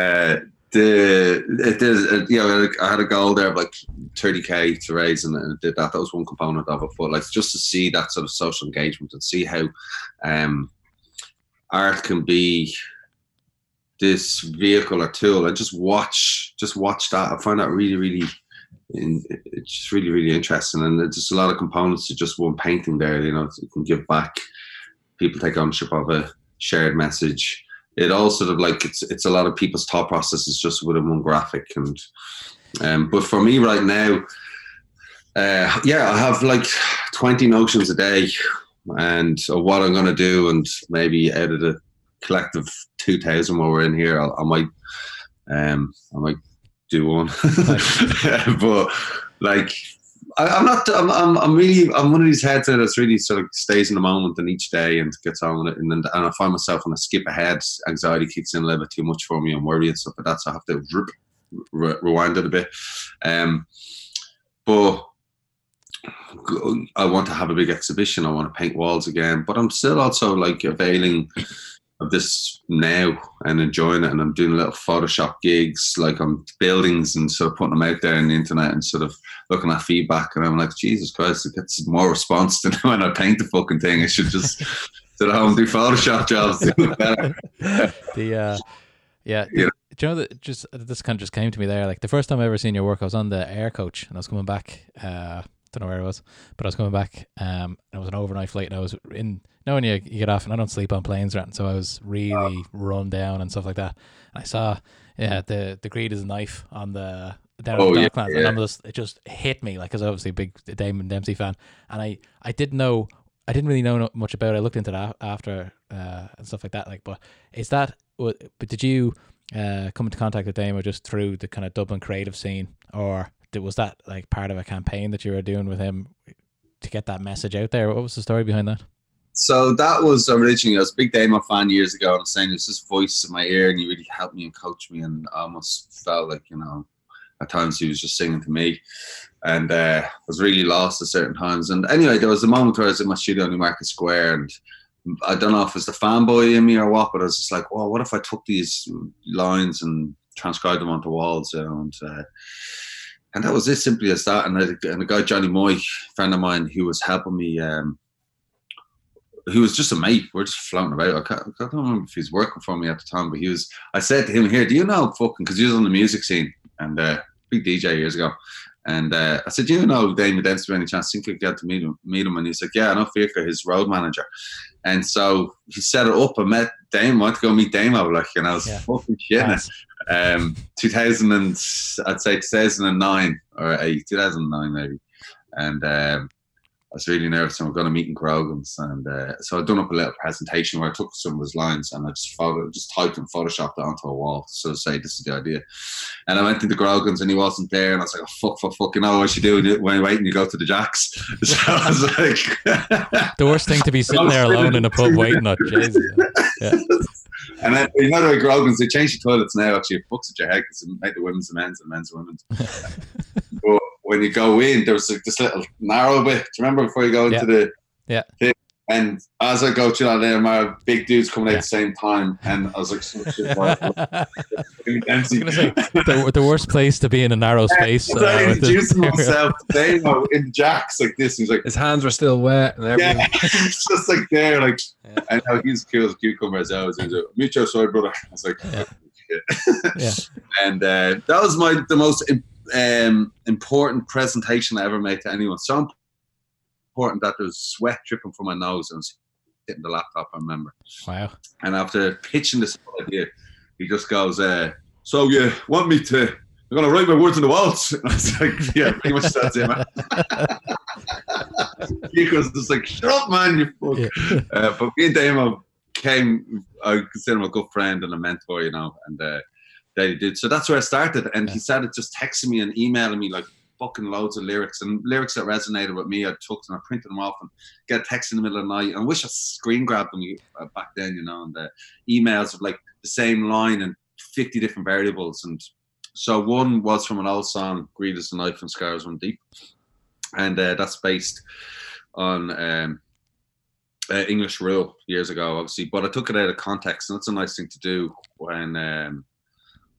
[SPEAKER 4] Uh, the it is uh, you know I had a goal there of like 30k to raise and, and did that. That was one component of it but like just to see that sort of social engagement and see how um art can be this vehicle or tool and just watch just watch that. I find that really really in, it's really really interesting. And there's just a lot of components to just one painting there you know you can give back people take ownership of a shared message. It all sort of like it's it's a lot of people's thought processes just within one graphic. And um but for me right now uh yeah i have like 20 notions a day and of what i'm going to do and maybe out of the collective 2000 while we're in here i, I might um i might do one but like I, I'm not. I'm, I'm. I'm really. I'm one of these heads that's really sort of stays in the moment and each day and gets on with it. And then and I find myself when I skip ahead, anxiety kicks in a little bit too much for me and worry and stuff like that. So I have to re- re- rewind it a bit. Um, but I want to have a big exhibition. I want to paint walls again, but I'm still also like availing of this now and enjoying it. And I'm doing little Photoshop gigs, like on buildings and sort of putting them out there on the internet and sort of looking at feedback. And I'm like, Jesus Christ, it gets more response than when I paint the fucking thing. I should just sit at home do Photoshop jobs.
[SPEAKER 1] the uh, yeah. yeah. Do you know that just this kind of just came to me there? Like the first time I ever seen your work, I was on the air coach and I was coming back. Uh, don't know where I was, but I was coming back. Um, it was an overnight flight, and I was in. Knowing you, you get off, and I don't sleep on planes, right? So I was really oh. run down and stuff like that. And I saw, yeah, the the greed is a knife on the down oh, the Docklands, yeah, yeah. and just it just hit me like, because obviously a big Damien Dempsey fan, and I I didn't know. I didn't really know much about it. I looked into that after uh, and stuff like that. Like, but is that? But did you uh, come into contact with Damo just through the kind of Dublin creative scene, or was that like part of a campaign that you were doing with him to get that message out there? What was the story behind that?
[SPEAKER 4] So that was originally I was a big Damo fan years ago. And I was saying there's this voice in my ear, and he really helped me and coached me, and I almost felt like you know at times he was just singing to me, and uh, I was really lost at certain times. And anyway, there was a moment where I was in my studio in Newmarket Square, and I don't know if it was the fanboy in me or what, but I was just like, well, what if I took these lines and transcribed them onto walls, you know, and uh, and that was it, simply as that. And, I, and a guy, Johnny Moy, friend of mine, who was helping me, um, he was just a mate. We are just floating about. I, I don't remember if he was working for me at the time, but he was. I said to him, "Here, do you know fucking?" Because he was on the music scene and uh, big DJ years ago. And uh, I said, "Do you know Damien Dempsey? Any chance? think you get to meet him?" Meet him, and he's like, "Yeah, I know Fiacre, his road manager." And so he set it up. I met Dame. I Went to go meet Damo. Like, and I was yeah. fucking shitting nice um, 2000 and I'd say 2009 or eight, 2009 maybe, and um, was really nervous. And we're going to meet in Grogan's, and uh, so I'd done up a little presentation where I took some of his lines and I just photo, just typed and photoshopped it onto a wall. So to say this is the idea, and I went into Grogan's and he wasn't there, and I was like, oh, fuck, fuck, fuck, you know what you do when you wait and you go to the Jacks. So I was
[SPEAKER 1] like, the worst thing to be sitting there alone in a pub waiting on. Jesus. Yeah.
[SPEAKER 4] And then you know the Grogan's they change the toilets now. Actually, it fucks at your head because they make the women's and men's and men's and women's. but when you go in, there's like this little narrow bit. Do you remember before you go into
[SPEAKER 1] yeah.
[SPEAKER 4] the
[SPEAKER 1] yeah?
[SPEAKER 4] Thing? And as I go through that there, my big dudes coming yeah. at the same time, and I was like, so shit, I
[SPEAKER 1] was say the, the worst place to be in a narrow space.
[SPEAKER 4] Yeah, uh, I introduced myself today in jacks like this. He's like,
[SPEAKER 3] his hands were still wet, and everything.
[SPEAKER 4] Yeah, it's just like there, like, yeah. and how he's cool as cucumber as always. He's like, meet your sorry brother. I was like, yeah. yeah. And uh, that was my the most um, important presentation I ever made to anyone. So important that there was sweat dripping from my nose and hitting the laptop. I remember.
[SPEAKER 1] Wow.
[SPEAKER 4] And after pitching this idea, he just goes, uh, "So you want me to?" I'm gonna write my words in the walls. I was like, yeah, pretty much that's it, man. he was just like, shut up, man, you fuck. Yeah. Uh, but me and Damo came, I consider him a good friend and a mentor, you know, and uh, that he did. So that's where I started. And yeah. he started just texting me and emailing me like fucking loads of lyrics and lyrics that resonated with me. I took them, and I printed them off and get a text in the middle of the night. And I wish I screen grabbed them uh, back then, you know, and the emails of like the same line and 50 different variables. And so one was from an old song, Greed is the Knife and Scars Run Deep. And uh, that's based on um, uh, English Rule years ago, obviously. But I took it out of context. And that's a nice thing to do when. Um,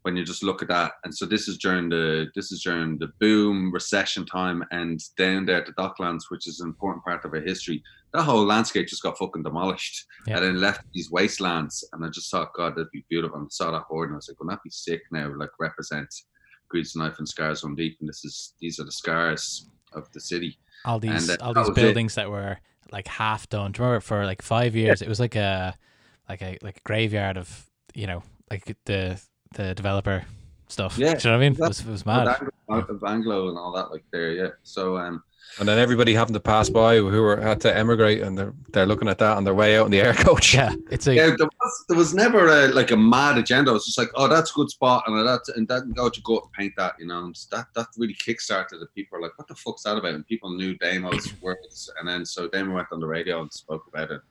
[SPEAKER 4] when you just look at that. And so this is during the this is during the boom recession time, and down there at the Docklands, which is an important part of our history, that whole landscape just got fucking demolished, yeah. and then left these wastelands. And I just thought, God, that'd be beautiful. And I saw that board, and I was like, wouldn't that be sick now? Like represent Greed's knife and scars on deep, and this is these are the scars of the city.
[SPEAKER 1] All these and, uh, all these buildings it. that were like half done. Do you remember for like five years? Yeah. It was like a like a like a graveyard of you know like the the developer stuff. Yeah, Do you know what I mean? It was, it was mad.
[SPEAKER 4] Of Anglo and all that, like there, yeah. So, um,
[SPEAKER 3] and then everybody having to pass by who were had to emigrate, and they're they're looking at that on their way out in the air coach.
[SPEAKER 1] Yeah, it's a
[SPEAKER 4] yeah. There was, there was never a, like a mad agenda. It was just like, oh, that's a good spot, and that and that go to go and paint that, you know. And that that really kickstarted it. People are like, what the fuck's that about? And people knew Damo's words, and then so Damo went on the radio and spoke about it.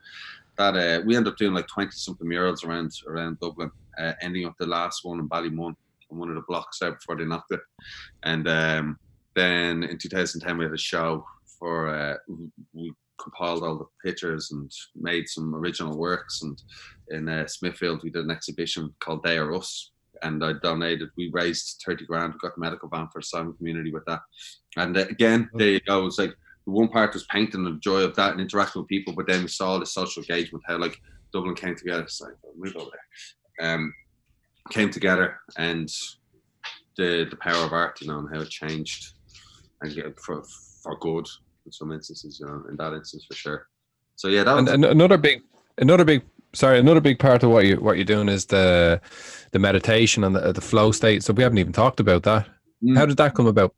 [SPEAKER 4] That uh, we ended up doing like twenty something murals around around Dublin uh, ending up the last one in Ballymun on one of the blocks out before they knocked it. And um, then in 2010 we had a show for uh, we compiled all the pictures and made some original works. And in uh, Smithfield, we did an exhibition called They Are Us. And I donated, we raised 30 grand, got the medical van for a Simon Community with that. And uh, again, there you go. It's like the one part was painting the joy of that and interacting with people, but then we saw the social engagement, how like Dublin came together. It's like, move over there. Um, came together and the the power of art, you know, and how it changed and yeah, for for good in some instances, you know, in that instance for sure. So yeah, that was,
[SPEAKER 3] and, and another big another big sorry another big part of what you what you're doing is the the meditation and the, the flow state so we haven't even talked about that
[SPEAKER 4] Mm.
[SPEAKER 3] how did that come about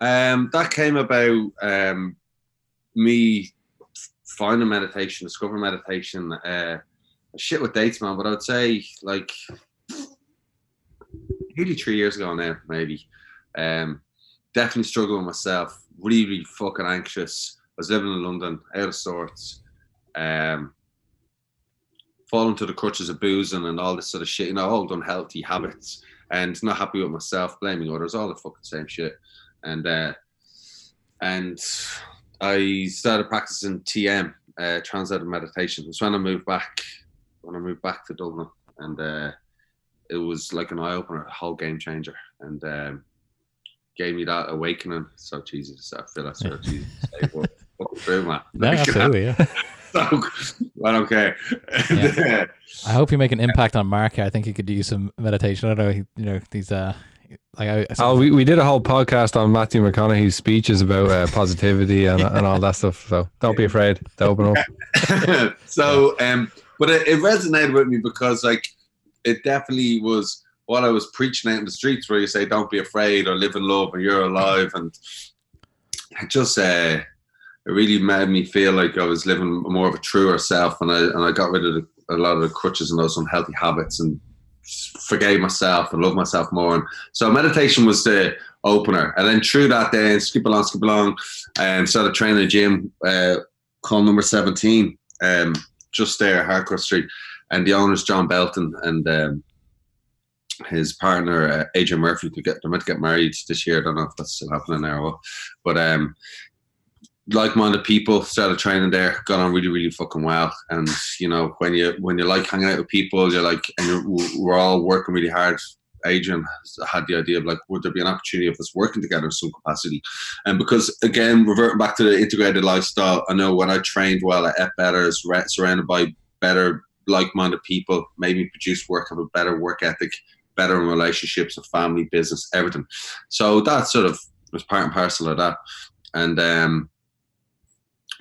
[SPEAKER 4] Um, that came about um, me finding meditation, discovering meditation. Uh, shit with dates, man, but I would say like nearly three years ago now, maybe. Um, definitely struggling myself, really, really fucking anxious. I was living in London, out of sorts. Um, falling to the crutches of boozing and all this sort of shit, you know, old unhealthy habits, and not happy with myself, blaming others, all the fucking same shit. And uh, and I started practicing TM, uh, transcendental meditation. It was when I moved back, when I moved back to Dublin, and uh, it was like an eye opener, a whole game changer, and um, gave me that awakening. So cheesy to say, I feel that's so cheesy to say, but fucking true, man.
[SPEAKER 1] No,
[SPEAKER 4] Like,
[SPEAKER 1] absolutely. Yeah.
[SPEAKER 4] so, I don't care.
[SPEAKER 1] Yeah. I hope you make an impact on Mark. here. I think he could use some meditation. I don't know. he- You know, these uh, like I.
[SPEAKER 3] oh we, we did a whole podcast on matthew mcconaughey's speeches about uh, positivity and, and all that stuff so don't be afraid to open up
[SPEAKER 4] so um but it, it resonated with me because like it definitely was what I was preaching out in the streets where you say don't be afraid or live in love and you're alive. And it just uh it really made me feel like I was living more of a truer self. And I and I got rid of the, a lot of the crutches and those unhealthy habits and forgave myself and loved myself more. And so meditation was the opener. And then through that then skip along skip along and started training in the gym uh call number 17 um, just there, Harcourt Street, and the owner's John Belton and um, his partner uh, Adrian Murphy. To get they're meant to get married this year. I don't know if that's still happening now, but um, like-minded people started training there. Got on really, really fucking well. And you know, when you when you like hanging out with people, you're like, and you're, we're all working really hard. Adrian had the idea of like, would there be an opportunity of us working together in some capacity? And because again, reverting back to the integrated lifestyle, I know when I trained well, I ate better, surrounded by better, like-minded people, made me produce work, have a better work ethic, better in relationships, and family, business, everything. So that sort of was part and parcel of that. And um,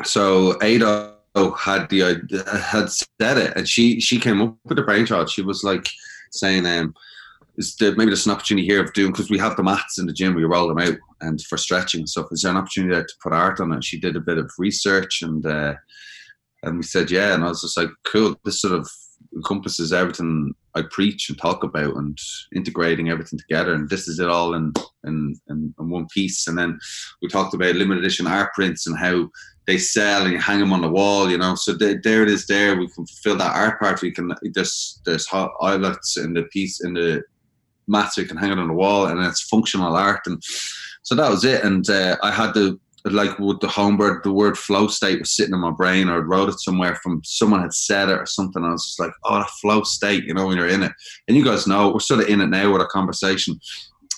[SPEAKER 4] so Ada had the idea- had said it, and she she came up with the brainchild. She was like saying, um, is there maybe there's an opportunity here of doing because we have the mats in the gym we roll them out and for stretching and stuff is there an opportunity there to put art on it she did a bit of research and uh, and we said yeah and I was just like cool this sort of encompasses everything I preach and talk about and integrating everything together and this is it all in in, in, in one piece and then we talked about limited edition art prints and how they sell and you hang them on the wall, you know. So there, it is. There we can fulfill that art part. We can there's there's hot eyelets in the piece in the mats. We can hang it on the wall, and it's functional art. And so that was it. And uh, I had the like with the homebird, the word flow state was sitting in my brain, or wrote it somewhere from someone had said it or something. I was just like, oh, that flow state, you know, when you're in it. And you guys know we're sort of in it now with our conversation.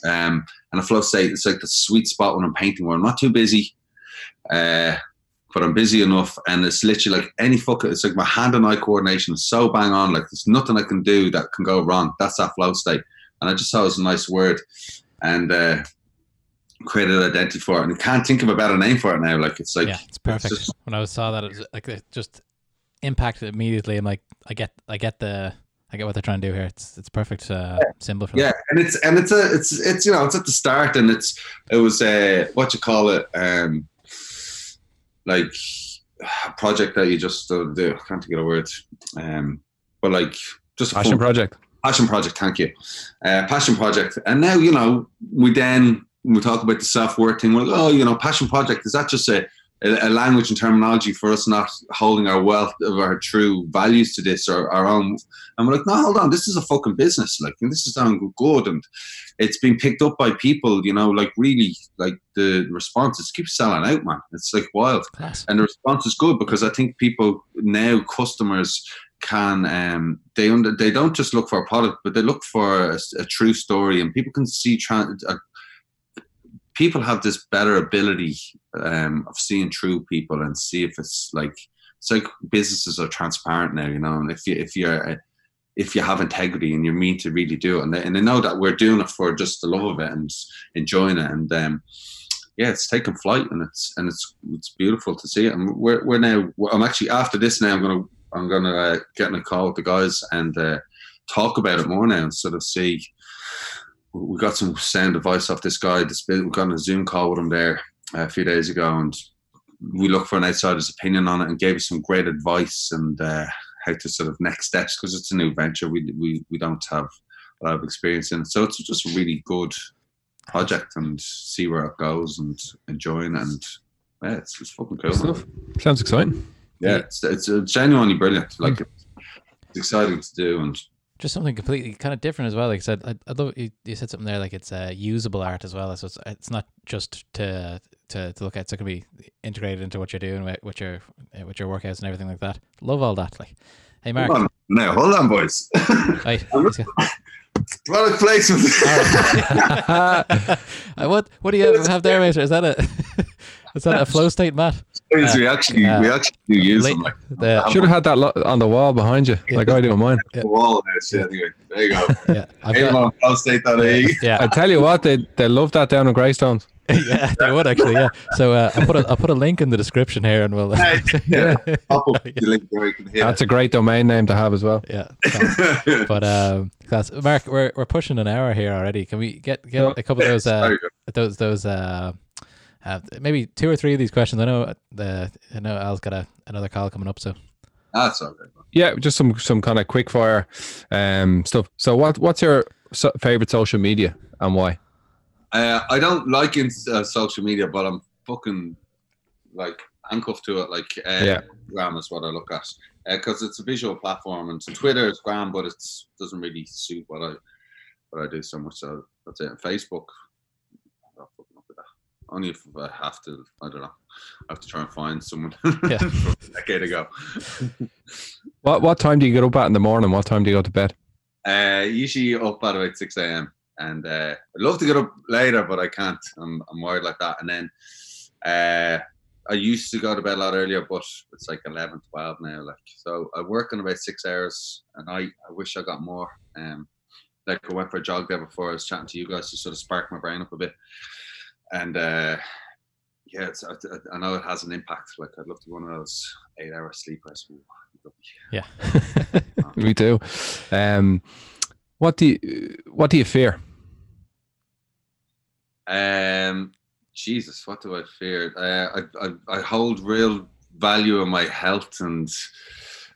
[SPEAKER 4] Um, and a flow state it's like the sweet spot when I'm painting, where I'm not too busy. Uh, but I'm busy enough, and it's literally like any fuck. It's like my hand and eye coordination is so bang on. Like there's nothing I can do that can go wrong. That's that flow state, and I just thought it was a nice word, and uh, created an identity for it. And can't think of a better name for it now. Like it's like
[SPEAKER 1] yeah, it's perfect.
[SPEAKER 4] just-
[SPEAKER 1] when I saw that, it was like it just impacted immediately. I'm like, I get, I get the, I get what they're trying to do here. It's, it's perfect uh, symbol for
[SPEAKER 4] yeah, and it's and it's a it's it's you know it's at the start, and it's it was a what you call it, um, like a project that you just uh, do. I can't think of a word, um, but like just a
[SPEAKER 3] passion project
[SPEAKER 4] passion project thank you uh, passion project and now you know we then we talk about the self-worth thing we're like oh you know passion project is that just a, a, language and terminology for us not holding our wealth of our true values to this or our own. And we're like, no, hold on, this is a fucking business, like, and this is doing good, and it's been picked up by people, you know, like really, like the responses keep selling out, man. It's like wild,
[SPEAKER 1] Class.
[SPEAKER 4] and the response is good because I think people now, customers can um they under, they don't just look for a product but they look for a, a true story and people can see tran uh, people have this better ability um of seeing true people and see if it's like it's like businesses are transparent now you know and if you if you're uh, if you have integrity and you mean to really do it and they, and they know that we're doing it for just the love of it and enjoying it and um yeah, it's taken flight and it's and it's it's beautiful to see it. And we're we're now. I'm actually after this now. I'm gonna I'm gonna uh, get in a call with the guys and uh, talk about it more now and sort of see. We got some sound advice off this guy. This we got on a Zoom call with him there uh, a few days ago, and we looked for an outsider's opinion on it and gave us some great advice and uh, how to sort of next steps because it's a new venture. We we we don't have a lot of experience in it, so it's just a really good project and see where it goes and enjoying it and yeah, it's just fucking cool.
[SPEAKER 3] Sounds exciting.
[SPEAKER 4] Yeah, it's it's uh, genuinely brilliant. Like it's exciting to do and
[SPEAKER 1] Just something completely kind of different as well. Like I said, I, I love you, you said something there like it's uh, usable art as well. So it's it's not just to to, to look at. So it can be integrated into what you're doing with, with your what with your workouts and everything like that. Love all that. Like, hey Mark,
[SPEAKER 4] hold on now, hold on, boys.
[SPEAKER 1] right.
[SPEAKER 4] Product placement.
[SPEAKER 1] Uh, what what do you have there, mate? Is that a is that a flow state mat?
[SPEAKER 4] we actually
[SPEAKER 1] uh,
[SPEAKER 4] we actually do use
[SPEAKER 1] late-
[SPEAKER 4] them like
[SPEAKER 1] The,
[SPEAKER 3] Should have had that lo- on the wall behind you, like I do on mine.
[SPEAKER 4] the wall there. So anyway, there you go.
[SPEAKER 1] yeah, I've
[SPEAKER 4] Hey,
[SPEAKER 1] got,
[SPEAKER 4] man, prostate.ie.
[SPEAKER 1] yeah,
[SPEAKER 3] I tell you what, they they love that down in Greystones.
[SPEAKER 1] yeah, they would actually. Yeah. So uh, I put a I put a link in the description here, and we'll.
[SPEAKER 4] Yeah. Pop link there you can hear.
[SPEAKER 3] That's a great domain name to have as well.
[SPEAKER 1] yeah. class. But um, class. Mark, we're we're pushing an hour here already. Can we get get
[SPEAKER 3] Yeah.
[SPEAKER 1] a couple of those uh, those those uh, uh maybe two or three of these questions? I know the I know Al's got a, another call coming up, so
[SPEAKER 4] That's all good.
[SPEAKER 3] Yeah, just some some kind of quick fire um, stuff. So, what what's your favorite social media and why?
[SPEAKER 4] Uh, I don't like in, uh, social media, but I'm fucking like handcuffed to it. Like uh,
[SPEAKER 3] Yeah.
[SPEAKER 4] Instagram is what I look at because it's a visual platform, and Twitter is grand, but it doesn't really suit what I what I do so much. So that's it. And Facebook, I'm not fucking up. Only if I have to. I don't know. I have to try and find someone
[SPEAKER 1] Yeah.
[SPEAKER 4] a decade ago.
[SPEAKER 3] What what time do you get up at in the morning? What time do you go to bed?
[SPEAKER 4] Uh, usually up at about six a.m. and uh, I'd love to get up later, but I can't. I'm I'm wired like that. And then uh, I used to go to bed a lot earlier, but it's like 11, 12 now. Like so, I work in about six hours, and I I wish I got more. Um, like I went for a jog there before. I was chatting to you guys to sort of spark my brain up a bit, and uh, yeah, it's, I, I know it has an impact. Like I'd love to go one of those eight-hour sleepers. Ooh,
[SPEAKER 1] yeah.
[SPEAKER 3] Me too. Um, what do you what do you fear?
[SPEAKER 4] Um, Jesus, what do I fear? Uh, I, I I hold real value in my health and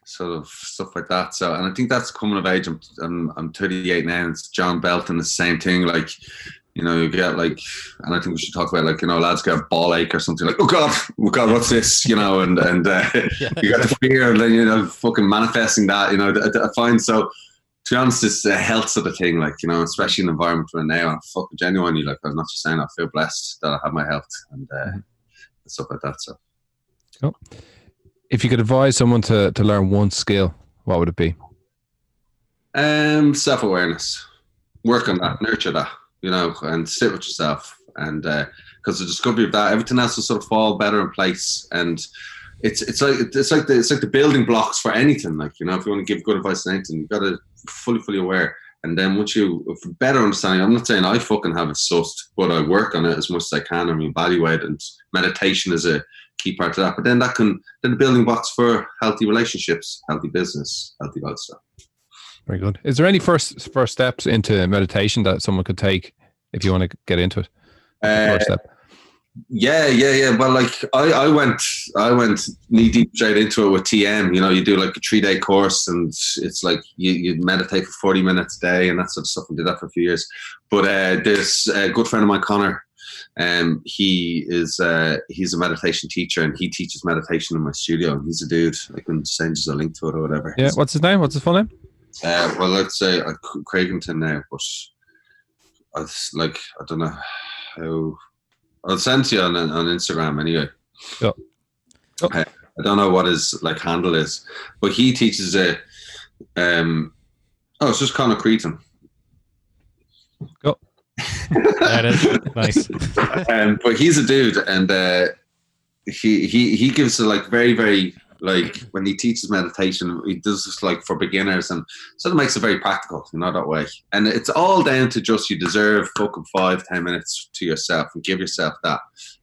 [SPEAKER 4] sort of stuff like that. So, and I think that's coming of age. I'm I'm, I'm 38 now. And it's John Belton, the same thing. Like, you know, you get like, and I think we should talk about like, you know, lads get a ball ache or something like, oh god, oh god, what's this? You know, and and uh,
[SPEAKER 1] Yeah.
[SPEAKER 4] you got the fear, and then you know, fucking manifesting that. You know, I, I find so. To be honest, it's a health sort of thing, like you know, especially in the environment we're now. I'm fucking genuinely like I'm not just saying I feel blessed that I have my health and uh, stuff like that. So
[SPEAKER 3] If you could advise someone to to learn one skill, what would it be?
[SPEAKER 4] Um, self awareness. Work on that, nurture that, you know, and sit with yourself. And because the discovery of that, everything else will sort of fall better in place. And it's it's like it's like the it's like the building blocks for anything. Like you know, if you want to give good advice on anything, you got to fully fully aware. And then once you for better understanding, I'm not saying I fucking have it sussed, but I work on it as much as I can. I mean, evaluate and meditation is a key part of that. But then that can then the building blocks for healthy relationships, healthy business, healthy lifestyle.
[SPEAKER 3] Very good. Is there any first first steps into meditation that someone could take if you want to get into it?
[SPEAKER 4] Uh,
[SPEAKER 3] First step.
[SPEAKER 4] Yeah, yeah, yeah. Well, like I, I went, I went knee deep straight into it with TM. You know, you do like a three day course, and it's like you, you meditate for forty minutes a day and that sort of stuff. And did that for a few years. But uh, this uh, good friend of mine, Connor, Um, he is uh, he's a meditation teacher and he teaches meditation in my studio. And he's a dude. I can send you a link to it or whatever.
[SPEAKER 3] Yeah. What's his name? What's his full name?
[SPEAKER 4] Uh, well, let's say uh, Craigington now, but I like I don't know how. I'll send to you on on Instagram anyway.
[SPEAKER 3] Yeah.
[SPEAKER 4] Oh. I, don't know what his like handle is, but he teaches a. Um, oh, it's just Conor Cretan.
[SPEAKER 3] Go.
[SPEAKER 1] It is. Nice.
[SPEAKER 4] um, but he's a dude, and uh, he he he gives a like very very like when he teaches meditation, he does this like for beginners, and sort of makes it very practical, you know that way. And it's all down to just you deserve fucking five ten minutes to yourself and give yourself that,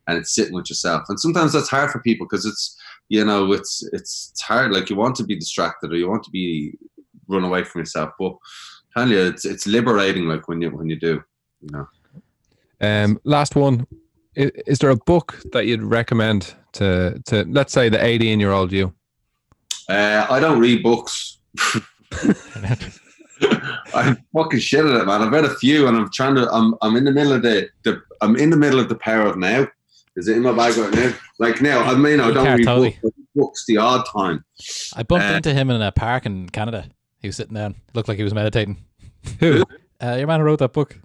[SPEAKER 4] and it's sitting with yourself. And sometimes that's hard for people because it's you know it's it's hard. Like you want to be distracted or you want to be run away from yourself, but tell you it's it's liberating. Like when you when you do, you know.
[SPEAKER 3] Um, last one. Is, is there a book that you'd recommend to to let's say the 18 year old you?
[SPEAKER 4] Uh, I don't read books. I'm fucking shit at it, man. I've read a few, and I'm trying to. I'm I'm in the middle of the, the I'm in the middle of the power of now. Is it in my bag right now? Like now, I mean, I don't read
[SPEAKER 1] Totally.
[SPEAKER 4] books, books the odd time.
[SPEAKER 1] I bumped
[SPEAKER 4] Uh,
[SPEAKER 1] into him in a park in Canada. He was sitting down. Looked like he was meditating.
[SPEAKER 3] Who?
[SPEAKER 1] Uh, your man who wrote that book.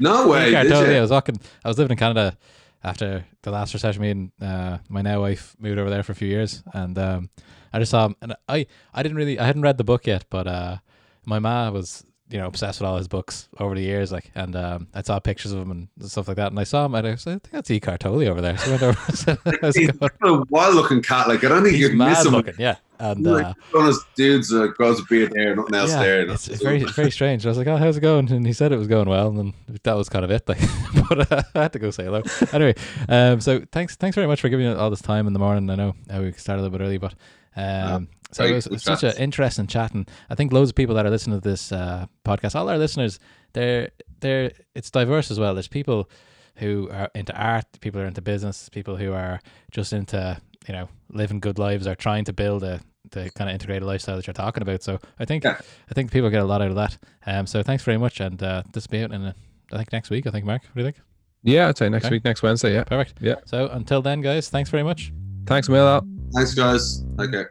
[SPEAKER 4] No way.
[SPEAKER 1] Yeah,
[SPEAKER 4] did
[SPEAKER 1] totally.
[SPEAKER 4] you?
[SPEAKER 1] I was walking. I was living in Canada after the last recession meeting. Uh, my now wife moved over there for a few years, and um, I just saw him. And I, I didn't really, I hadn't read the book yet, but uh, my ma was, you know, obsessed with all his books over the years. Like, and um, I saw pictures of him and stuff like that. And I saw him, and I like, I think that's E. Cartoli over there. So I went over. and said, "How's
[SPEAKER 4] He's a wild-looking cat. Like I don't think you'd miss him.
[SPEAKER 1] looking, yeah. And
[SPEAKER 4] Like,
[SPEAKER 1] uh,
[SPEAKER 4] one of those dudes that grows a beard there, nothing else
[SPEAKER 1] yeah,
[SPEAKER 4] there.
[SPEAKER 1] it's, it's very very strange. I was like, "Oh, how's it going?" And he said it was going well, and then that was kind of it. Like, but uh, I had to go say hello. Anyway, um, so thanks thanks very much for giving me all this time in the morning. I know uh, we started a little bit early, but um, so it was, it's such an interesting chat, and I think loads of people that are listening to this uh, podcast, all our listeners, they're they're it's diverse as well. There's people who are into art, people who are into business, people who are just into you know living good lives or trying to build a the kind of integrated lifestyle that you're talking about. So I think
[SPEAKER 4] Yeah.
[SPEAKER 1] I think people get a lot out of that. Um, so thanks very much, and uh, this will be out in uh, I think next week. I think Mark, what do you think?
[SPEAKER 3] Yeah, I'd say next
[SPEAKER 1] Okay.
[SPEAKER 3] week, next Wednesday. Yeah.
[SPEAKER 1] Perfect.
[SPEAKER 3] Yeah.
[SPEAKER 1] So until then, guys, thanks very much.
[SPEAKER 3] Thanks, Mil.
[SPEAKER 4] Thanks, guys. Okay.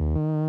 [SPEAKER 4] Mm-hmm.